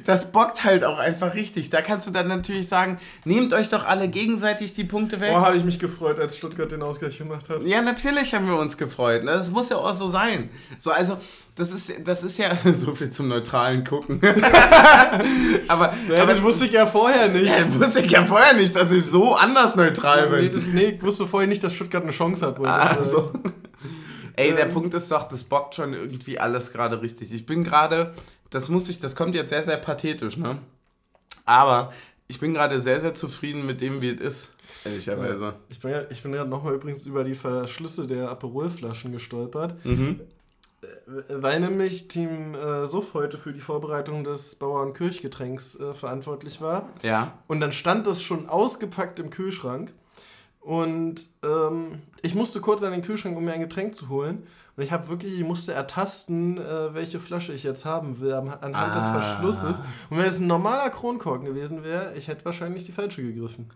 Das bockt halt auch einfach richtig. Da kannst du dann natürlich sagen, nehmt euch doch alle gegenseitig die Punkte weg. Oh, habe ich mich gefreut, als Stuttgart den Ausgleich gemacht hat. Ja, natürlich haben wir uns gefreut. ne? Das muss ja auch so sein. So, also, das ist, das ist ja (laughs) so viel zum neutralen Gucken. (laughs) aber, Ja, aber das wusste ich ja vorher nicht. ja, wusste ich ja vorher nicht, dass ich so anders neutral Nee, bin. nee, ich wusste vorher nicht, dass Stuttgart eine Chance hat. sagen. Also. (laughs) Ey, der Ähm. Punkt ist doch, das bockt schon irgendwie alles gerade richtig. Ich bin gerade, das muss ich, das kommt jetzt sehr, sehr pathetisch, ne? Aber ich bin gerade sehr, sehr zufrieden mit dem, wie es ist, ehrlicherweise. Ich bin, ja, ich bin gerade nochmal übrigens über die Verschlüsse der Aperolflaschen gestolpert. Mhm. Weil nämlich Team äh, Suff heute für die Vorbereitung des Bauernkirchgetränks äh, verantwortlich war. Ja. Und dann stand das schon ausgepackt im Kühlschrank. Und ähm, ich musste kurz an den Kühlschrank, um mir ein Getränk zu holen. Und ich habe wirklich, ich musste ertasten, äh, welche Flasche ich jetzt haben will, anhand des Ah. Verschlusses. Und wenn es ein normaler Kronkorken gewesen wäre, ich hätte wahrscheinlich die falsche gegriffen.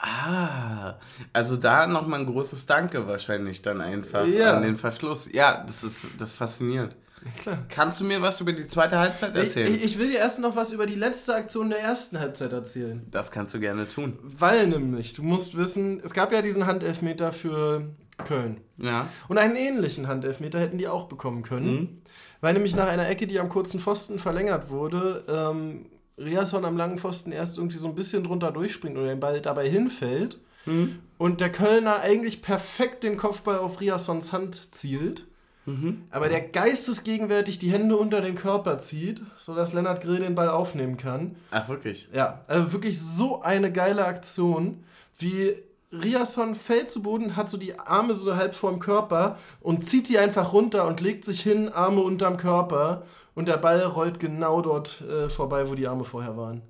Ah, also da nochmal ein großes Danke wahrscheinlich dann einfach Ja. an den Verschluss. Ja, das ist das fasziniert. Klar. Kannst du mir was über die zweite Halbzeit Ich, erzählen? ich, ich will dir erst noch was über die letzte Aktion der ersten Halbzeit erzählen. das kannst du gerne tun. Weil nämlich, du musst wissen, es gab ja diesen Handelfmeter für Köln. Ja. Und einen ähnlichen Handelfmeter hätten die auch bekommen können. Mhm. Weil nämlich nach einer Ecke, die am kurzen Pfosten verlängert wurde, ähm, Riasson am langen Pfosten erst irgendwie so ein bisschen drunter durchspringt und den Ball dabei hinfällt. Mhm. Und der Kölner eigentlich perfekt den Kopfball auf Riassons Hand zielt. Mhm. Aber der geistesgegenwärtig die Hände unter den Körper zieht, sodass Lennart Grill den Ball aufnehmen kann. Ach, wirklich? Ja, also wirklich so eine geile Aktion, wie Riasson fällt zu Boden, hat so die Arme so halb vorm Körper und zieht die einfach runter und legt sich hin, Arme unterm Körper und der Ball rollt genau dort äh, vorbei, wo die Arme vorher waren.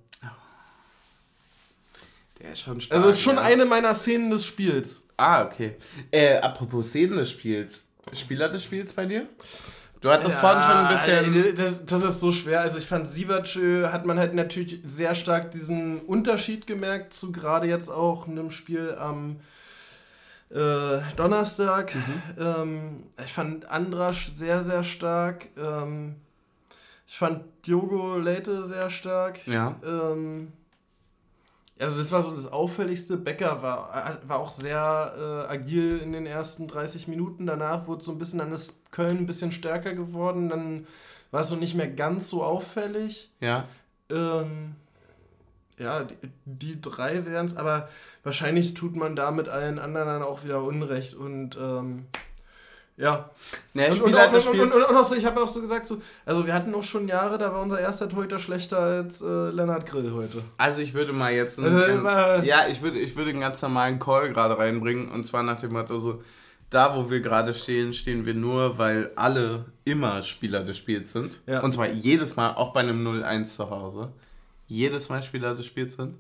Der ist schon stark. Also ist schon ja. eine meiner Szenen des Spiels. Ah, okay. Äh, apropos Szenen des Spiels. Spieler des Spiels bei dir? Du hattest vorhin schon ein bisschen. äh, Das, das ist so schwer. Also ich fand Sivac äh, hat man halt natürlich sehr stark diesen Unterschied gemerkt zu gerade jetzt auch einem Spiel am äh, Donnerstag. Ähm, ich fand Andrasch sehr, sehr stark. Ähm, ich fand Diogo Leite sehr stark. Ja. Ähm, also das war so das Auffälligste. Becker war, war auch sehr äh, agil in den ersten 30 Minuten. Danach wurde so ein bisschen, dann ist Köln ein bisschen stärker geworden. Dann war es so nicht mehr ganz so auffällig. Ja. Ähm, ja, die, die drei wären es, aber wahrscheinlich tut man damit allen anderen dann auch wieder Unrecht. Und ähm, ja, Ne, und, und, Spieler und, und, Spiels. und, und auch so, ich habe auch so gesagt, so, also wir hatten auch schon Jahre, da war unser erster Torhüter schlechter als äh, Lennart Grill heute. Also ich würde mal jetzt einen, Also, immer- ja, ich würde, ich würde einen ganz normalen Call gerade reinbringen und zwar nach dem Motto so, da wo wir gerade stehen, stehen wir nur, weil alle immer Spieler des Spiels sind. Ja. Und zwar jedes Mal, auch bei einem 0-1 zu Hause. Jedes Mal Spieler des Spiels sind.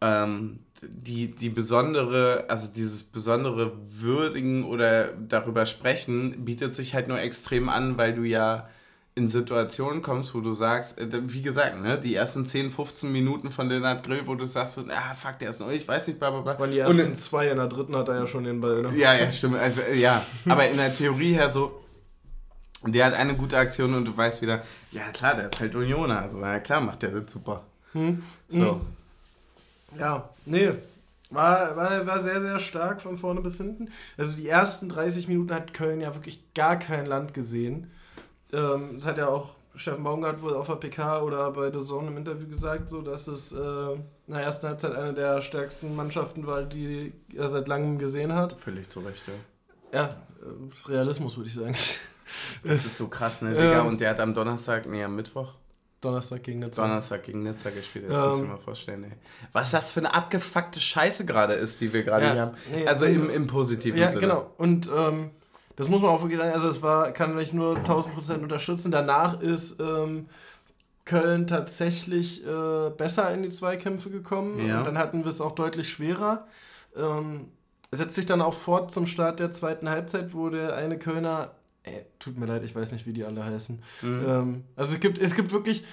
Ähm, die, die besondere, also dieses besondere Würdigen oder darüber sprechen, bietet sich halt nur extrem an, weil du ja in Situationen kommst, wo du sagst, äh, wie gesagt, ne, die ersten 10, 15 Minuten von Lennart Grill, wo du sagst, ah, fuck, der ist neu, ich weiß nicht, bla bla bla. Waren die ersten Und, zwei, in der dritten hat er ja schon den Ball. Ne? Ja, ja, stimmt. Also, äh, ja, aber in der Theorie her so, der hat eine gute Aktion und du weißt wieder, ja klar, der ist halt Unioner, also ja klar, macht der das super. Hm? So. Hm. Ja, nee, war, war, war sehr, sehr stark von vorne bis hinten. Also die ersten 30 Minuten hat Köln ja wirklich gar kein Land gesehen. Ähm, das hat ja auch Steffen Baumgart wohl auf der PK oder bei The Zone im Interview gesagt, so dass es äh, in der ersten Halbzeit eine der stärksten Mannschaften war, die er seit langem gesehen hat. Völlig zu Recht, ja. Ja, das äh, Realismus würde ich sagen. Das ist so krass, ne, Digga? Ähm, Und der hat am Donnerstag, nee, am Mittwoch, Donnerstag gegen Nizza. Donnerstag gegen Nizza gespielt, das ähm, muss ich mal vorstellen. Ey. Was das für eine abgefuckte Scheiße gerade ist, die wir gerade ja, hier haben. Nee, also im, im positiven ja, Sinne. Ja, genau. Und ähm, das muss man auch wirklich sagen, also es war, kann ich nur 1000 Prozent unterstützen. Danach ist ähm, Köln tatsächlich äh, besser in die Zweikämpfe gekommen. Ja. Und dann hatten wir es auch deutlich schwerer. Ähm, setzt sich dann auch fort zum Start der zweiten Halbzeit, wo der eine Kölner Ey, tut mir leid, ich weiß nicht, wie die alle heißen. Mhm. Ähm, also es gibt, es gibt wirklich,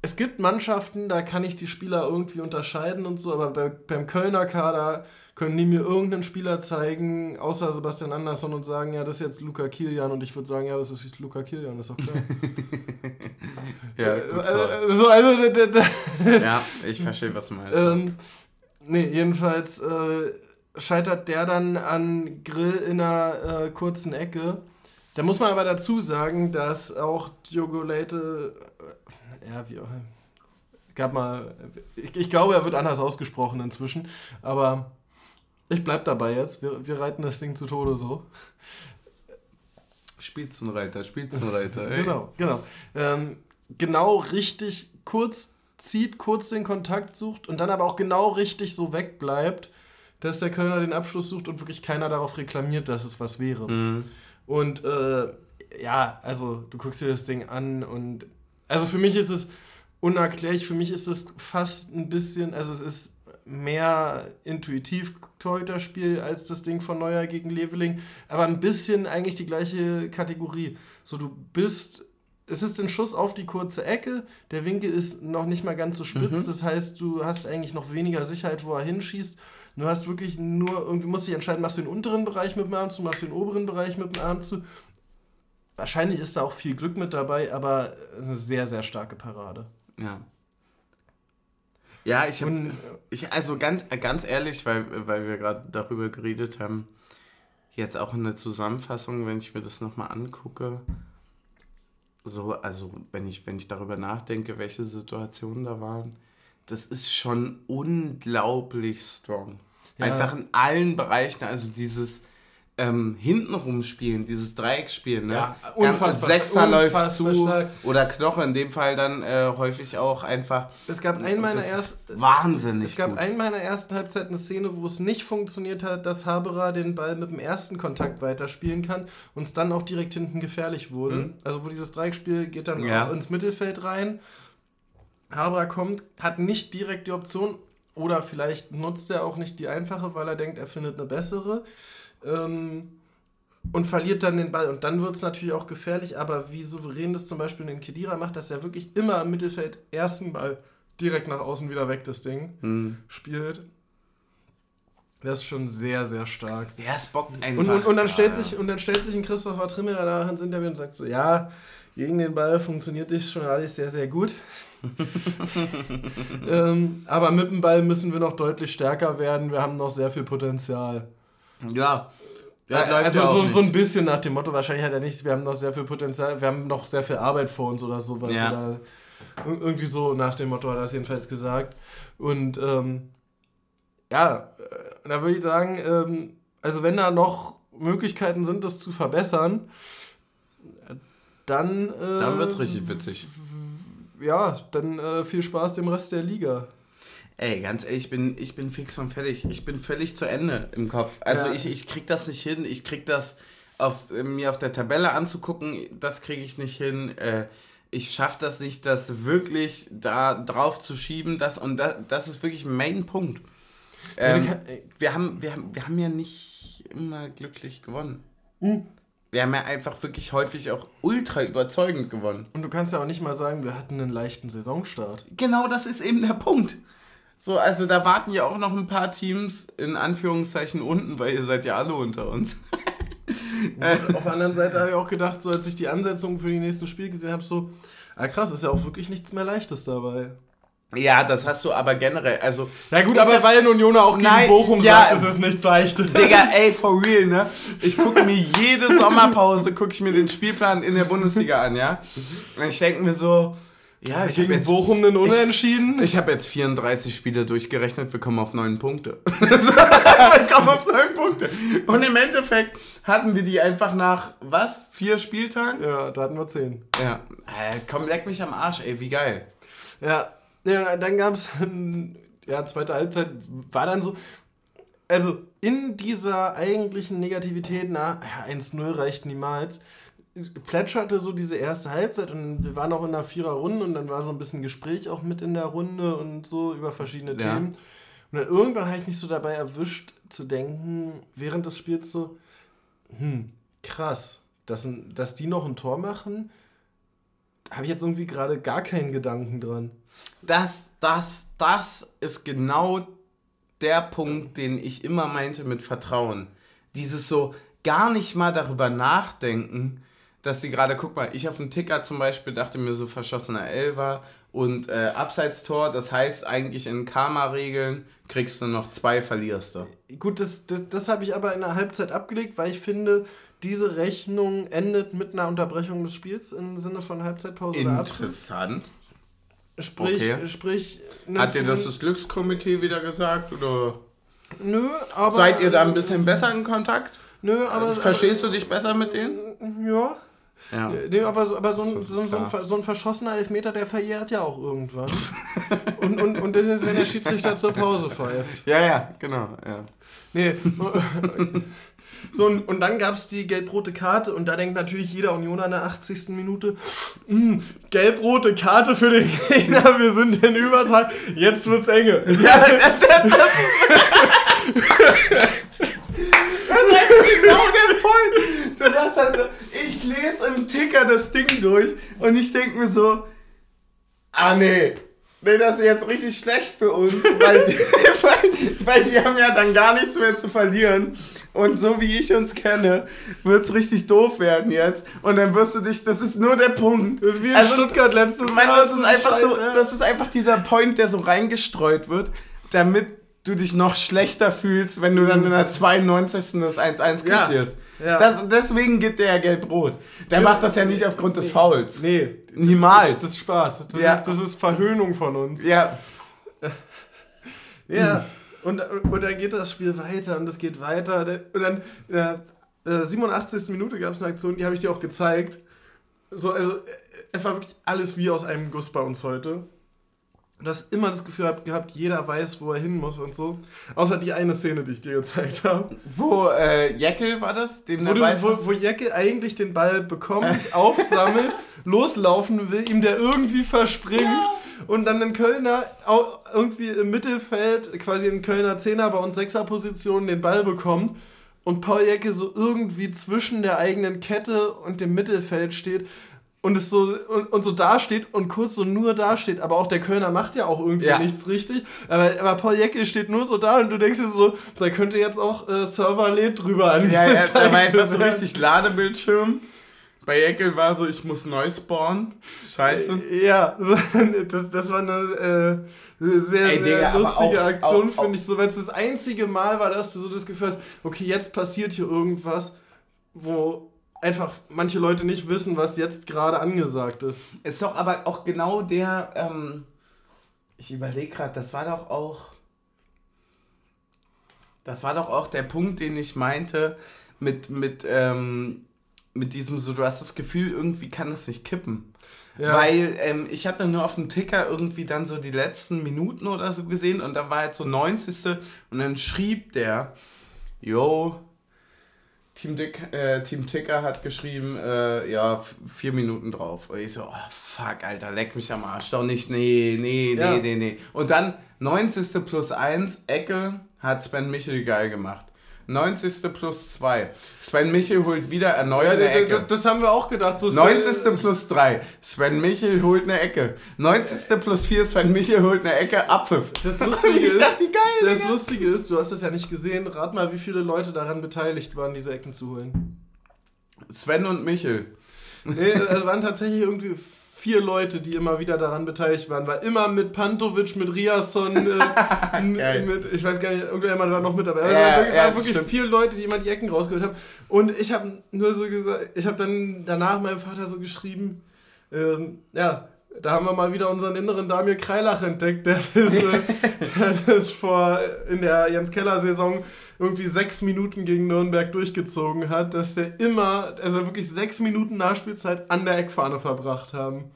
es gibt Mannschaften, da kann ich die Spieler irgendwie unterscheiden und so, aber bei, beim Kölner Kader können die mir irgendeinen Spieler zeigen, außer Sebastian Andersson und sagen, ja, das ist jetzt Luca Kilian und ich würde sagen, ja, das ist Luca Kilian, ist doch klar. (laughs) ja, äh, so, also, (laughs) ja, ich verstehe, was du meinst. Ähm, nee, jedenfalls äh, scheitert der dann an Grill in einer äh, kurzen Ecke da muss man aber dazu sagen, dass auch Diogo Leite, äh, ja, wie auch, gab mal, ich, ich, glaube, er wird anders ausgesprochen inzwischen, aber ich bleib dabei jetzt. Wir, wir reiten das Ding zu Tode so. Spitzenreiter, Spitzenreiter, ey. genau, genau. Ähm, genau richtig kurz zieht, kurz den Kontakt sucht und dann aber auch genau richtig so wegbleibt, dass der Kölner den Abschluss sucht und wirklich keiner darauf reklamiert, dass es was wäre. Mhm. Und äh, ja, also du guckst dir das Ding an und also für mich ist es unerklärlich, für mich ist es fast ein bisschen, also es ist mehr intuitiv Torhüter-Spiel als das Ding von Neuer gegen Leveling, aber ein bisschen eigentlich die gleiche Kategorie. So, du bist, es ist ein Schuss auf die kurze Ecke, der Winkel ist noch nicht mal ganz so spitz, mhm. das heißt, du hast eigentlich noch weniger Sicherheit, wo er hinschießt Du hast wirklich nur, irgendwie musst dich entscheiden, machst du den unteren Bereich mit dem Arm zu, machst du den oberen Bereich mit dem Arm zu. Wahrscheinlich ist da auch viel Glück mit dabei, aber eine sehr, sehr starke Parade. Ja. Ja, ich habe, ich, also ganz, ganz ehrlich, weil, weil wir gerade darüber geredet haben, jetzt auch in der Zusammenfassung, wenn ich mir das nochmal angucke, so, also wenn ich, wenn ich darüber nachdenke, welche Situationen da waren, das ist schon unglaublich strong. Ja. Einfach in allen Bereichen, also dieses ähm, hintenrum spielen, dieses Dreieckspielen, ne? Ja, unfassbar. Sechser unfassbar läuft zu stark. oder Knoche in dem Fall dann äh, häufig auch einfach. Es gab einen meiner ersten wahnsinnig. Es gab gut. einen meiner ersten Halbzeit eine Szene, wo es nicht funktioniert hat, dass Haberer den Ball mit dem ersten Kontakt weiterspielen kann und es dann auch direkt hinten gefährlich wurde. Mhm. Also wo dieses Dreieckspiel geht dann ja. ins Mittelfeld rein. Haberer kommt, hat nicht direkt die Option oder vielleicht nutzt er auch nicht die einfache, weil er denkt, er findet eine bessere. Ähm, und verliert dann den Ball. Und dann wird es natürlich auch gefährlich, aber wie souverän das zum Beispiel in Kedira macht, dass er wirklich immer im Mittelfeld ersten Ball direkt nach außen wieder weg das Ding mhm. spielt. Das ist schon sehr, sehr stark. Ja, es bockt einfach. Und, und, und, dann, stellt sich, und dann stellt sich ein Christopher Trimmel danach ins Interview und sagt so, ja, gegen den Ball funktioniert das schon alles sehr, sehr gut. (laughs) ähm, aber mit dem Ball müssen wir noch deutlich stärker werden. Wir haben noch sehr viel Potenzial. Ja. ja also so, so ein bisschen nach dem Motto, wahrscheinlich hat er nicht, wir haben noch sehr viel Potenzial, wir haben noch sehr viel Arbeit vor uns oder sowas. Ja. Oder irgendwie so nach dem Motto hat er das jedenfalls gesagt. Und ähm, ja, äh, da würde ich sagen, ähm, also wenn da noch Möglichkeiten sind, das zu verbessern, dann. Äh, dann wird's richtig witzig. Ja, dann äh, viel Spaß dem Rest der Liga. Ey, ganz ehrlich, ich bin, ich bin fix und fertig. Ich bin völlig zu Ende im Kopf. Also ja. ich, ich krieg das nicht hin. Ich krieg das auf, mir auf der Tabelle anzugucken, das kriege ich nicht hin. Äh, ich schaffe das nicht, das wirklich da drauf zu schieben. Das, und das, das ist wirklich mein Punkt. Ähm, wir, haben, wir, haben, wir haben ja nicht immer glücklich gewonnen. Mhm. Wir haben ja einfach wirklich häufig auch ultra überzeugend gewonnen. Und du kannst ja auch nicht mal sagen, wir hatten einen leichten Saisonstart. Genau, das ist eben der Punkt. So, also da warten ja auch noch ein paar Teams in Anführungszeichen unten, weil ihr seid ja alle unter uns. (laughs) auf der anderen Seite habe ich auch gedacht, so als ich die Ansetzung für die nächsten Spiele gesehen habe, so, ah krass, ist ja auch wirklich nichts mehr Leichtes dabei. Ja, das hast du aber generell, also... Ja gut, aber weil Union auch gegen nein, Bochum ja, sagt, ist es nichts Leichtes. Digga, ey, for real, ne? Ich gucke mir jede Sommerpause, gucke ich mir den Spielplan in der Bundesliga an, ja? Und ich denke mir so, ja, ich gegen jetzt, Bochum einen Unentschieden. Ich, ich habe jetzt 34 Spiele durchgerechnet, wir kommen auf 9 Punkte. (laughs) wir kommen auf 9 Punkte. Und im Endeffekt hatten wir die einfach nach, was, vier Spieltagen? Ja, da hatten wir 10. Ja, äh, komm, leck mich am Arsch, ey, wie geil. Ja, ja dann gab (laughs) es, ja, zweite Halbzeit war dann so, also in dieser eigentlichen Negativität, na, ja, 1-0 reicht niemals plätscherte so diese erste Halbzeit und wir waren auch in einer Vierer-Runde und dann war so ein bisschen Gespräch auch mit in der Runde und so über verschiedene ja. Themen. Und dann irgendwann habe ich mich so dabei erwischt zu denken, während des Spiels so, hm, krass, dass, dass die noch ein Tor machen, habe ich jetzt irgendwie gerade gar keinen Gedanken dran. Das, das, das ist genau der Punkt, den ich immer meinte mit Vertrauen. Dieses so gar nicht mal darüber nachdenken, dass sie gerade, guck mal, ich auf dem Ticker zum Beispiel dachte mir so verschossener Elfer und äh, Abseitstor, das heißt eigentlich in Karma-Regeln kriegst du noch zwei, verlierst du. Gut, das, das, das habe ich aber in der Halbzeit abgelegt, weil ich finde, diese Rechnung endet mit einer Unterbrechung des Spiels im Sinne von Halbzeitpause Interessant. Sprich, okay. sprich. Hat dir das das Glückskomitee wieder gesagt oder? Nö, aber. Seid ihr da ein bisschen besser in Kontakt? Nö, aber. Verstehst aber, du dich besser mit denen? Ja. Ja. Nee, aber so, aber so, ein, so, so, ein, so ein verschossener Elfmeter, der verjährt ja auch irgendwann. (laughs) und, und, und das ist, wenn der Schiedsrichter zur Pause pfeift. Ja, ja, genau. Ja. Nee. (laughs) So, und, und dann gab es die gelb-rote Karte und da denkt natürlich jeder Unioner in der 80. Minute, hm, gelb-rote Karte für den (laughs) Gegner, wir sind in Überzahl, jetzt wird's enge. (laughs) Ja, das, das, (laughs) das ist genau der Punkt. Du sagst also, ich lese im Ticker das Ding durch und ich denke mir so, ah nee, nee, das ist jetzt richtig schlecht für uns, weil die, (laughs) weil, weil die haben ja dann gar nichts mehr zu verlieren. Und so wie ich uns kenne, wird es richtig doof werden jetzt. Und dann wirst du dich, das ist nur der Punkt. Das ist wie in also, Stuttgart letztes Mal. Das ist einfach Scheiße. so, das ist einfach dieser Point, der so reingestreut wird, damit du dich noch schlechter fühlst, wenn du dann in der 92. das 1-1 kassierst. Ja, ja. Das, deswegen gibt der ja gelb-rot. Der ja, macht das ja nicht aufgrund des Fouls. Nee. Niemals. Das ist, das ist Spaß. Das, ist, das ist Verhöhnung von uns. Ja. Ja. Und, und dann geht das Spiel weiter und es geht weiter. Und dann, äh, 87. Minute gab es eine Aktion, die habe ich dir auch gezeigt. So, also, es war wirklich alles wie aus einem Guss bei uns heute. Du hast immer das Gefühl gehabt, jeder weiß, wo er hin muss und so. Außer die eine Szene, die ich dir gezeigt habe. Wo äh, Jeckel war das? Dem wo, du, wo, wo Jeckel eigentlich den Ball bekommt, (laughs) aufsammelt, loslaufen will, ihm der irgendwie verspringt ja. und dann ein Kölner irgendwie im Mittelfeld, quasi in Kölner Zehner, bei uns Sechser-Position den Ball bekommt und Paul Jecke so irgendwie zwischen der eigenen Kette und dem Mittelfeld steht und es so und, und so dasteht und kurz so nur dasteht, aber auch der Kölner macht ja auch irgendwie ja. nichts richtig. Aber, aber Paul Jecke steht nur so da und du denkst dir so, da könnte jetzt auch äh, Server lädt drüber an. Ja, ja, (laughs) da war einfach so richtig Ladebildschirm. Bei Jeckel war so, ich muss neu spawnen. Scheiße. Ja, (laughs) das, das war eine äh, sehr, Ey, sehr Digga, lustige auch, Aktion, finde ich. So, weil es das einzige Mal war, dass du so das Gefühl hast, okay, jetzt passiert hier irgendwas, wo einfach manche Leute nicht wissen, was jetzt gerade angesagt ist. Ist doch aber auch genau der, ähm, ich überlege gerade, das war doch auch, das war doch auch der Punkt, den ich meinte, mit, mit, ähm, mit diesem so, du hast das Gefühl, irgendwie kann es nicht kippen. Ja. Weil ähm, ich hatte nur auf dem Ticker irgendwie dann so die letzten Minuten oder so gesehen und da war jetzt so 90. und dann schrieb der, yo, Team, Dick, äh, Team Ticker hat geschrieben, äh, ja, vier Minuten drauf. Und ich so, oh, fuck, Alter, leck mich am Arsch. Doch nicht, nee, nee, nee, ja. nee, nee. Und dann 90. plus 1, Ecke, hat Sven Michel geil gemacht. 90. plus 2. Sven Michel holt wieder erneut ja, eine Ecke. Das, das, haben wir auch gedacht. So 90. plus 3. Sven Michel holt eine Ecke. 90. plus 4. Sven Michel holt eine Ecke. Abpfiff. Das (laughs) Lustige, ist, dachte, geil, das Lustige ist, du hast es ja nicht gesehen. Rat mal, wie viele Leute daran beteiligt waren, diese Ecken zu holen. Sven und Michel. Nee, es waren tatsächlich irgendwie vier Leute, die immer wieder daran beteiligt waren. War immer mit Pantovic, mit Riasson, äh, (laughs) mit, ich weiß gar nicht, irgendjemand war noch mit dabei. Also ja, waren wirklich, ja, wirklich vier Leute, die immer die Ecken rausgeholt haben. Und ich habe nur so gesagt, ich habe dann danach meinem Vater so geschrieben, ähm, ja, da haben wir mal wieder unseren inneren Damir Kreilach entdeckt, der (laughs) ist, äh, der ist vor in der Jens Keller Saison irgendwie sechs Minuten gegen Nürnberg durchgezogen hat, dass der immer, also wirklich sechs Minuten Nachspielzeit an der Eckfahne verbracht haben.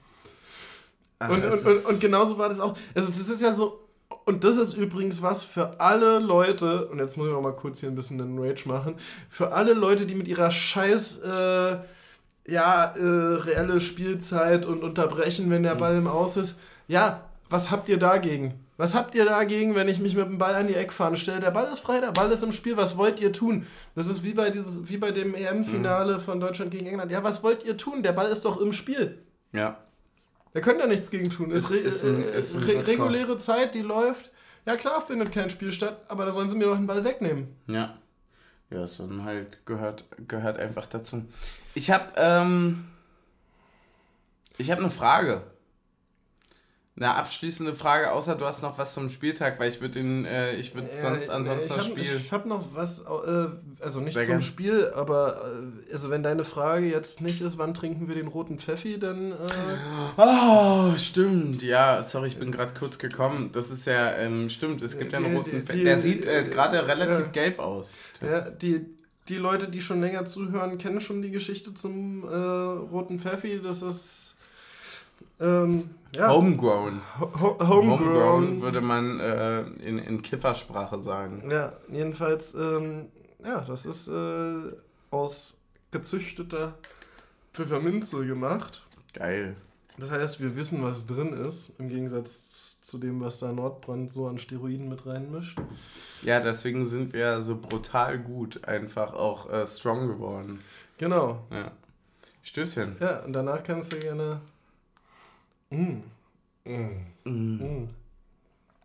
Ach, und, und, und, und genauso war das auch. Also, das ist ja so. Und das ist übrigens was für alle Leute, und jetzt muss ich auch mal kurz hier ein bisschen den Rage machen, für alle Leute, die mit ihrer scheiß, äh, ja, äh, reelle Spielzeit und unterbrechen, wenn der Ball im Aus ist. Ja, was habt ihr dagegen? Was habt ihr dagegen, wenn ich mich mit dem Ball an die Eckfahne stelle? Der Ball ist frei, der Ball ist im Spiel. Was wollt ihr tun? Das ist wie bei, dieses, wie bei dem EM-Finale mhm. von Deutschland gegen England. Ja, was wollt ihr tun? Der Ball ist doch im Spiel. Ja. Da könnt ihr nichts gegen tun. Es ist, ein, äh, ist re reguläre Zeit, die läuft. Ja, klar findet kein Spiel statt, aber da sollen sie mir doch den Ball wegnehmen. Ja. Ja, so halt gehört, gehört einfach dazu. Ich habe ähm, ich habe eine Frage eine abschließende Frage, außer du hast noch was zum Spieltag, weil ich würde den, äh, ich würde sonst äh, ansonsten das Spiel. Ich habe noch was, äh, also nicht Sehr zum gern. Spiel, aber äh, also wenn deine Frage jetzt nicht ist, wann trinken wir den roten Pfeffi, dann. Oh, stimmt, ja, sorry, ich bin gerade kurz gekommen. Das ist ja, ähm, stimmt, es gibt die, ja einen roten Pfeffi. Der sieht gerade relativ gelb aus. Ja, die, die Leute, die schon länger zuhören, kennen schon die Geschichte zum roten Pfeffi. Das ist. Ähm, ja. Homegrown. Ho homegrown. Homegrown würde man äh, in, in Kiffersprache sagen. Ja, jedenfalls, ähm, ja, das ist äh, aus gezüchteter Pfefferminze gemacht. Geil. Das heißt, wir wissen, was drin ist, im Gegensatz zu dem, was da Nordbrand so an Steroiden mit reinmischt. Ja, deswegen sind wir so brutal gut einfach auch äh, strong geworden. Genau. Ja. Stößchen. Ja, und danach kannst du gerne Mm. Mm.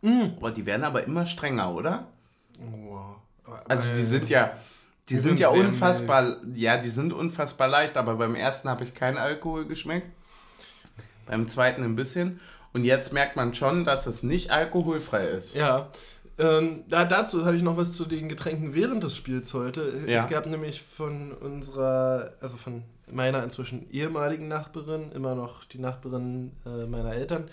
Mm. Boah, die werden aber immer strenger, oder? Wow. Also die sind ja, die, die sind, sind, ja unfassbar, mild. ja, die sind unfassbar leicht, aber beim ersten habe ich keinen Alkohol geschmeckt. Beim zweiten ein bisschen. Und jetzt merkt man schon, dass es nicht alkoholfrei ist. Ja. Ähm, da, dazu habe ich noch was zu den Getränken während des Spiels heute. Ja. Es gab nämlich von unserer, also von meiner inzwischen ehemaligen Nachbarin, immer noch die Nachbarin äh, meiner Eltern,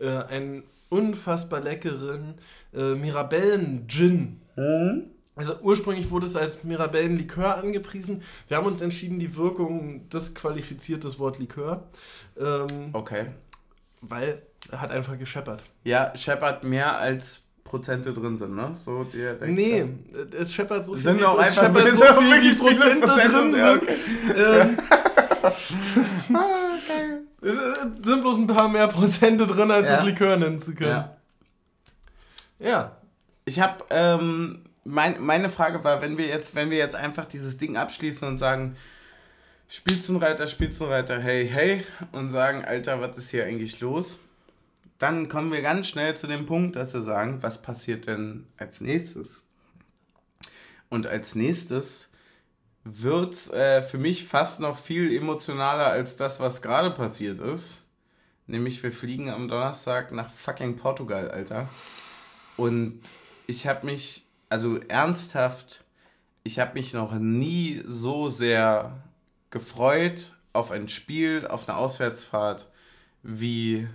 äh, einen unfassbar leckeren äh, Mirabellen-Gin. Mhm. Also ursprünglich wurde es als Mirabellen-Likör angepriesen. Wir haben uns entschieden, die Wirkung disqualifiziert das Wort Likör. Ähm, okay. Weil er hat einfach gescheppert. Ja, scheppert mehr als Prozente drin sind, ne? So der, der nee, es scheppert so viel, sind auch einfach scheppert so viel, Prozente, Prozente drin sind. Ja, okay. ähm, (laughs) ah, geil. Es sind bloß ein paar mehr Prozente drin, als ja. das Likör nennen zu können. Ja. ja. Ich habe, ähm, mein, meine Frage war, wenn wir jetzt, wenn wir jetzt einfach dieses Ding abschließen und sagen, Spitzenreiter, Spitzenreiter, hey, hey, und sagen, Alter, was ist hier eigentlich los? Dann kommen wir ganz schnell zu dem Punkt, dass wir sagen, was passiert denn als nächstes? Und als nächstes wird es äh, für mich fast noch viel emotionaler als das, was gerade passiert ist. Nämlich wir fliegen am Donnerstag nach fucking Portugal, Alter. Und ich habe mich, also ernsthaft, ich habe mich noch nie so sehr gefreut auf ein Spiel, auf eine Auswärtsfahrt, wie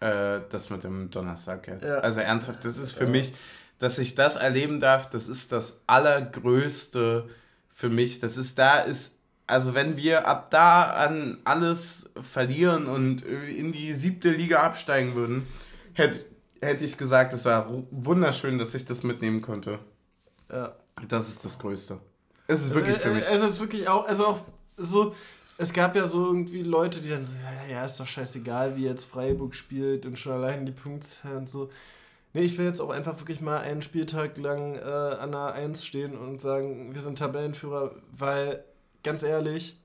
äh, das mit dem Donnerstag jetzt. Ja. Also ernsthaft, das ist für ja. mich, dass ich das erleben darf, das ist das Allergrößte für mich. Das ist, da ist, also wenn wir ab da an alles verlieren und in die siebte Liga absteigen würden, hätte, hätte ich gesagt, es war wunderschön, dass ich das mitnehmen konnte. Ja. Das ist das Größte. Es ist wirklich für mich. Es ist wirklich auch, also auch so, es gab ja so irgendwie Leute, die dann so, ja, ja, ist doch scheißegal, wie jetzt Freiburg spielt und schon allein die Punkte und so. Nee, ich will jetzt auch einfach wirklich mal einen Spieltag lang äh, an der 1 stehen und sagen, wir sind Tabellenführer, weil, ganz ehrlich,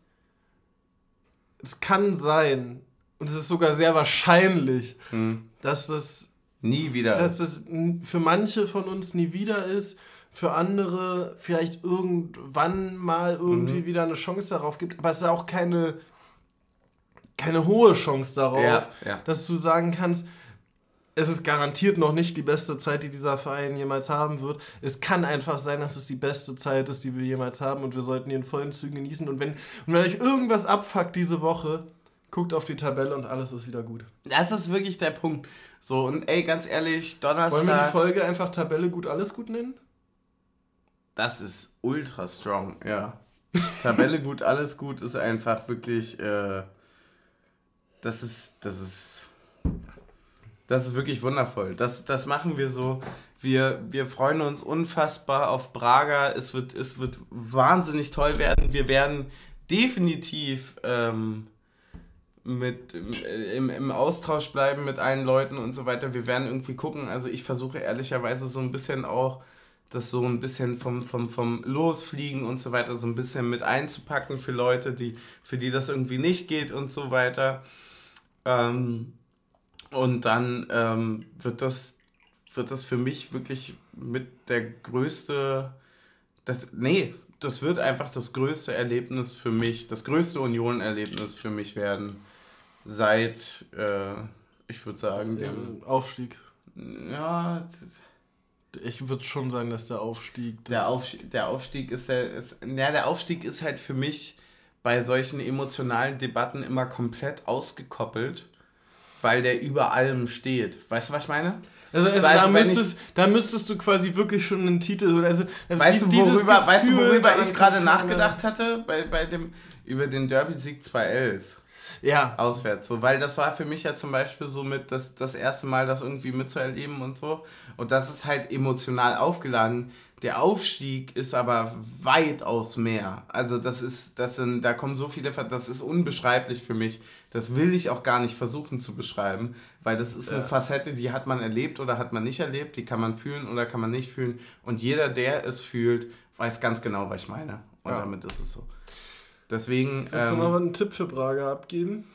es kann sein, und es ist sogar sehr wahrscheinlich, hm. dass das nie wieder dass das für manche von uns nie wieder ist, für andere vielleicht irgendwann mal irgendwie mhm. wieder eine Chance darauf gibt, aber es ist auch keine, keine hohe Chance darauf, ja, ja. dass du sagen kannst, es ist garantiert noch nicht die beste Zeit, die dieser Verein jemals haben wird. Es kann einfach sein, dass es die beste Zeit ist, die wir jemals haben und wir sollten die in vollen Zügen genießen. Und wenn, und wenn euch irgendwas abfuckt diese Woche, guckt auf die Tabelle und alles ist wieder gut. Das ist wirklich der Punkt. So, und ey, ganz ehrlich, Donnerstag. Wollen wir die Folge einfach Tabelle gut, alles gut nennen? Das ist ultra strong, ja. Tabelle gut, alles gut ist einfach wirklich. Äh, das ist. Das ist das ist wirklich wundervoll. Das, das machen wir so. Wir, wir freuen uns unfassbar auf Braga. Es wird, es wird wahnsinnig toll werden. Wir werden definitiv ähm, mit, im, im Austausch bleiben mit allen Leuten und so weiter. Wir werden irgendwie gucken. Also ich versuche ehrlicherweise so ein bisschen auch das so ein bisschen vom, vom, vom Losfliegen und so weiter so ein bisschen mit einzupacken für Leute, die, für die das irgendwie nicht geht und so weiter. Ähm, und dann ähm, wird, das, wird das für mich wirklich mit der größte, das, nee, das wird einfach das größte Erlebnis für mich, das größte Union-Erlebnis für mich werden, seit, äh, ich würde sagen, dem Aufstieg. Ja, ich würde schon sagen, dass der Aufstieg. Der Aufstieg, der Aufstieg ist, der, ist, ja, der Aufstieg ist halt für mich bei solchen emotionalen Debatten immer komplett ausgekoppelt weil der über allem steht. Weißt du, was ich meine? Also, also, also da, müsstest, ich, da müsstest du quasi wirklich schon einen Titel. Also, also weißt, du, worüber, weißt du, worüber ich gerade nachgedacht hatte? Bei, bei dem, über den Derby-Sieg 2011. Ja. Auswärts. So, weil das war für mich ja zum Beispiel so mit das, das erste Mal, das irgendwie mitzuerleben und so. Und das ist halt emotional aufgeladen. Der Aufstieg ist aber weitaus mehr. Also das ist, das sind, da kommen so viele, das ist unbeschreiblich für mich. Das will ich auch gar nicht versuchen zu beschreiben, weil das ist eine ja. Facette, die hat man erlebt oder hat man nicht erlebt, die kann man fühlen oder kann man nicht fühlen. Und jeder, der es fühlt, weiß ganz genau, was ich meine. Und ja. damit ist es so. Deswegen. Willst ähm, du noch einen Tipp für Braga abgeben?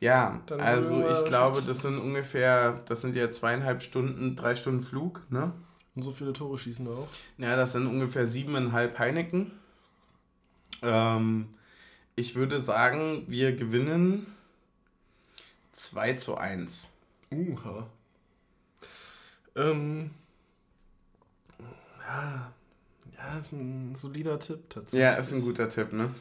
Ja, Dann also ich glaube, das sind ungefähr, das sind ja zweieinhalb Stunden, drei Stunden Flug, ne? Und so viele Tore schießen wir auch? Ja, das sind ungefähr siebeneinhalb Heineken. Ähm, ich würde sagen, wir gewinnen 2 zu 1. Uha. Ähm, ja, ja, ist ein solider Tipp tatsächlich. Ja, ist ein guter Tipp, ne?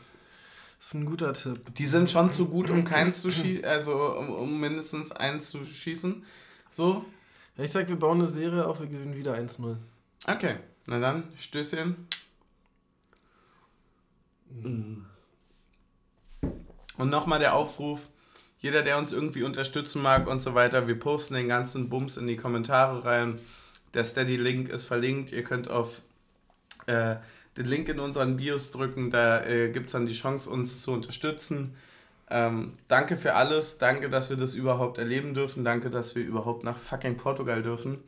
Ist ein guter Tipp. Die sind schon zu gut, um keins zu (clears throat) schießen, also um, um, mindestens eins zu schießen. So. Ja, ich sag, wir bauen eine Serie auf, wir gewinnen wieder 1-0. Okay, na dann, Stößchen. Mhm. Und nochmal der Aufruf, jeder, der uns irgendwie unterstützen mag und so weiter, wir posten den ganzen Bums in die Kommentare rein. Der Steady-Link ist verlinkt. Ihr könnt auf äh, den Link in unseren Bios drücken. Da äh, gibt es dann die Chance, uns zu unterstützen. Ähm, danke für alles. Danke, dass wir das überhaupt erleben dürfen. Danke, dass wir überhaupt nach fucking Portugal dürfen.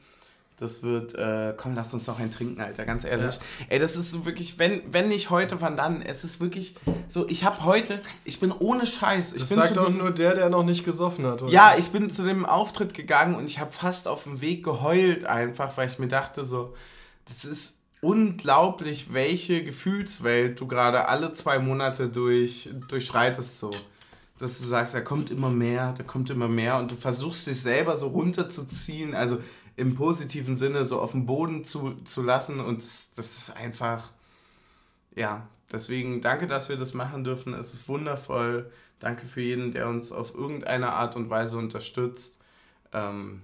Das wird, äh, komm, lass uns noch ein trinken, Alter, ganz ehrlich. Ja. Ey, das ist so wirklich, wenn, wenn nicht heute, wann dann? Es ist wirklich so, ich habe heute, ich bin ohne Scheiß. Ich das bin sagt doch nur der, der noch nicht gesoffen hat, oder? Ja, ich bin zu dem Auftritt gegangen und ich habe fast auf dem Weg geheult einfach, weil ich mir dachte so, das ist unglaublich, welche Gefühlswelt du gerade alle zwei Monate durch, durchschreitest so dass du sagst, da kommt immer mehr, da kommt immer mehr und du versuchst dich selber so runterzuziehen. Also im positiven Sinne so auf dem Boden zu, zu lassen. Und das, das ist einfach, ja, deswegen danke, dass wir das machen dürfen. Es ist wundervoll. Danke für jeden, der uns auf irgendeine Art und Weise unterstützt. Ähm,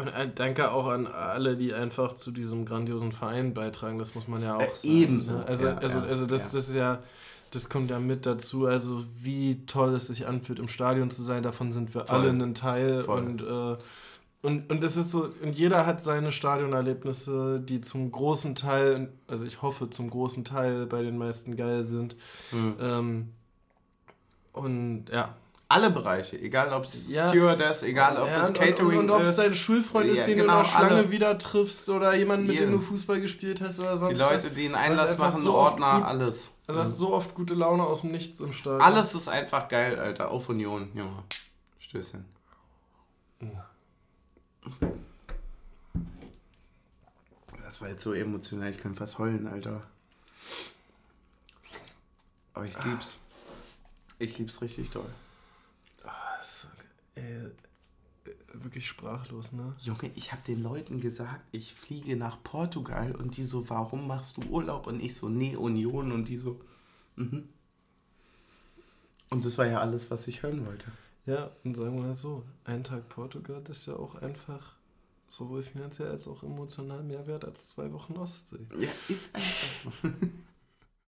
und äh, danke auch an alle, die einfach zu diesem grandiosen Verein beitragen. Das muss man ja auch äh, sagen. Ebenso. Ne? Also, ja, also, ja, also das, ja. das ist ja, das kommt ja mit dazu. Also wie toll es sich anfühlt, im Stadion zu sein. Davon sind wir Voll. alle ein Teil. Voll. Und äh, Und, und das ist so, und jeder hat seine Stadionerlebnisse, die zum großen Teil, also ich hoffe zum großen Teil bei den meisten geil sind. Mhm. Ähm, und ja. Alle Bereiche, egal ob es ja. Stewardess, egal ob ja, es Catering und, und, und ob es dein Schulfreund ist, den genau, du in der Schlange alle. wieder triffst oder jemanden, mit dem du Fußball gespielt hast oder sonst Die Leute, die einen Einlass machen, so Ordner, gut, alles. Also hast so oft gute Laune aus dem Nichts im Stadion. Alles ist einfach geil, Alter. Auf Union, Junge. Stößchen. Das war jetzt so emotional, ich könnte fast heulen, Alter. Aber ich lieb's. Ich lieb's richtig doll. So, ey, wirklich sprachlos, ne? Junge, ich habe den Leuten gesagt, ich fliege nach Portugal und die so, warum machst du Urlaub? Und ich so, nee, Union und die so, mhm. Und das war ja alles, was ich hören wollte. Ja, und sagen wir mal so, ein Tag Portugal ist ja auch einfach sowohl finanziell als auch emotional mehr wert als zwei Wochen Ostsee. Ja, ist einfach so. (laughs)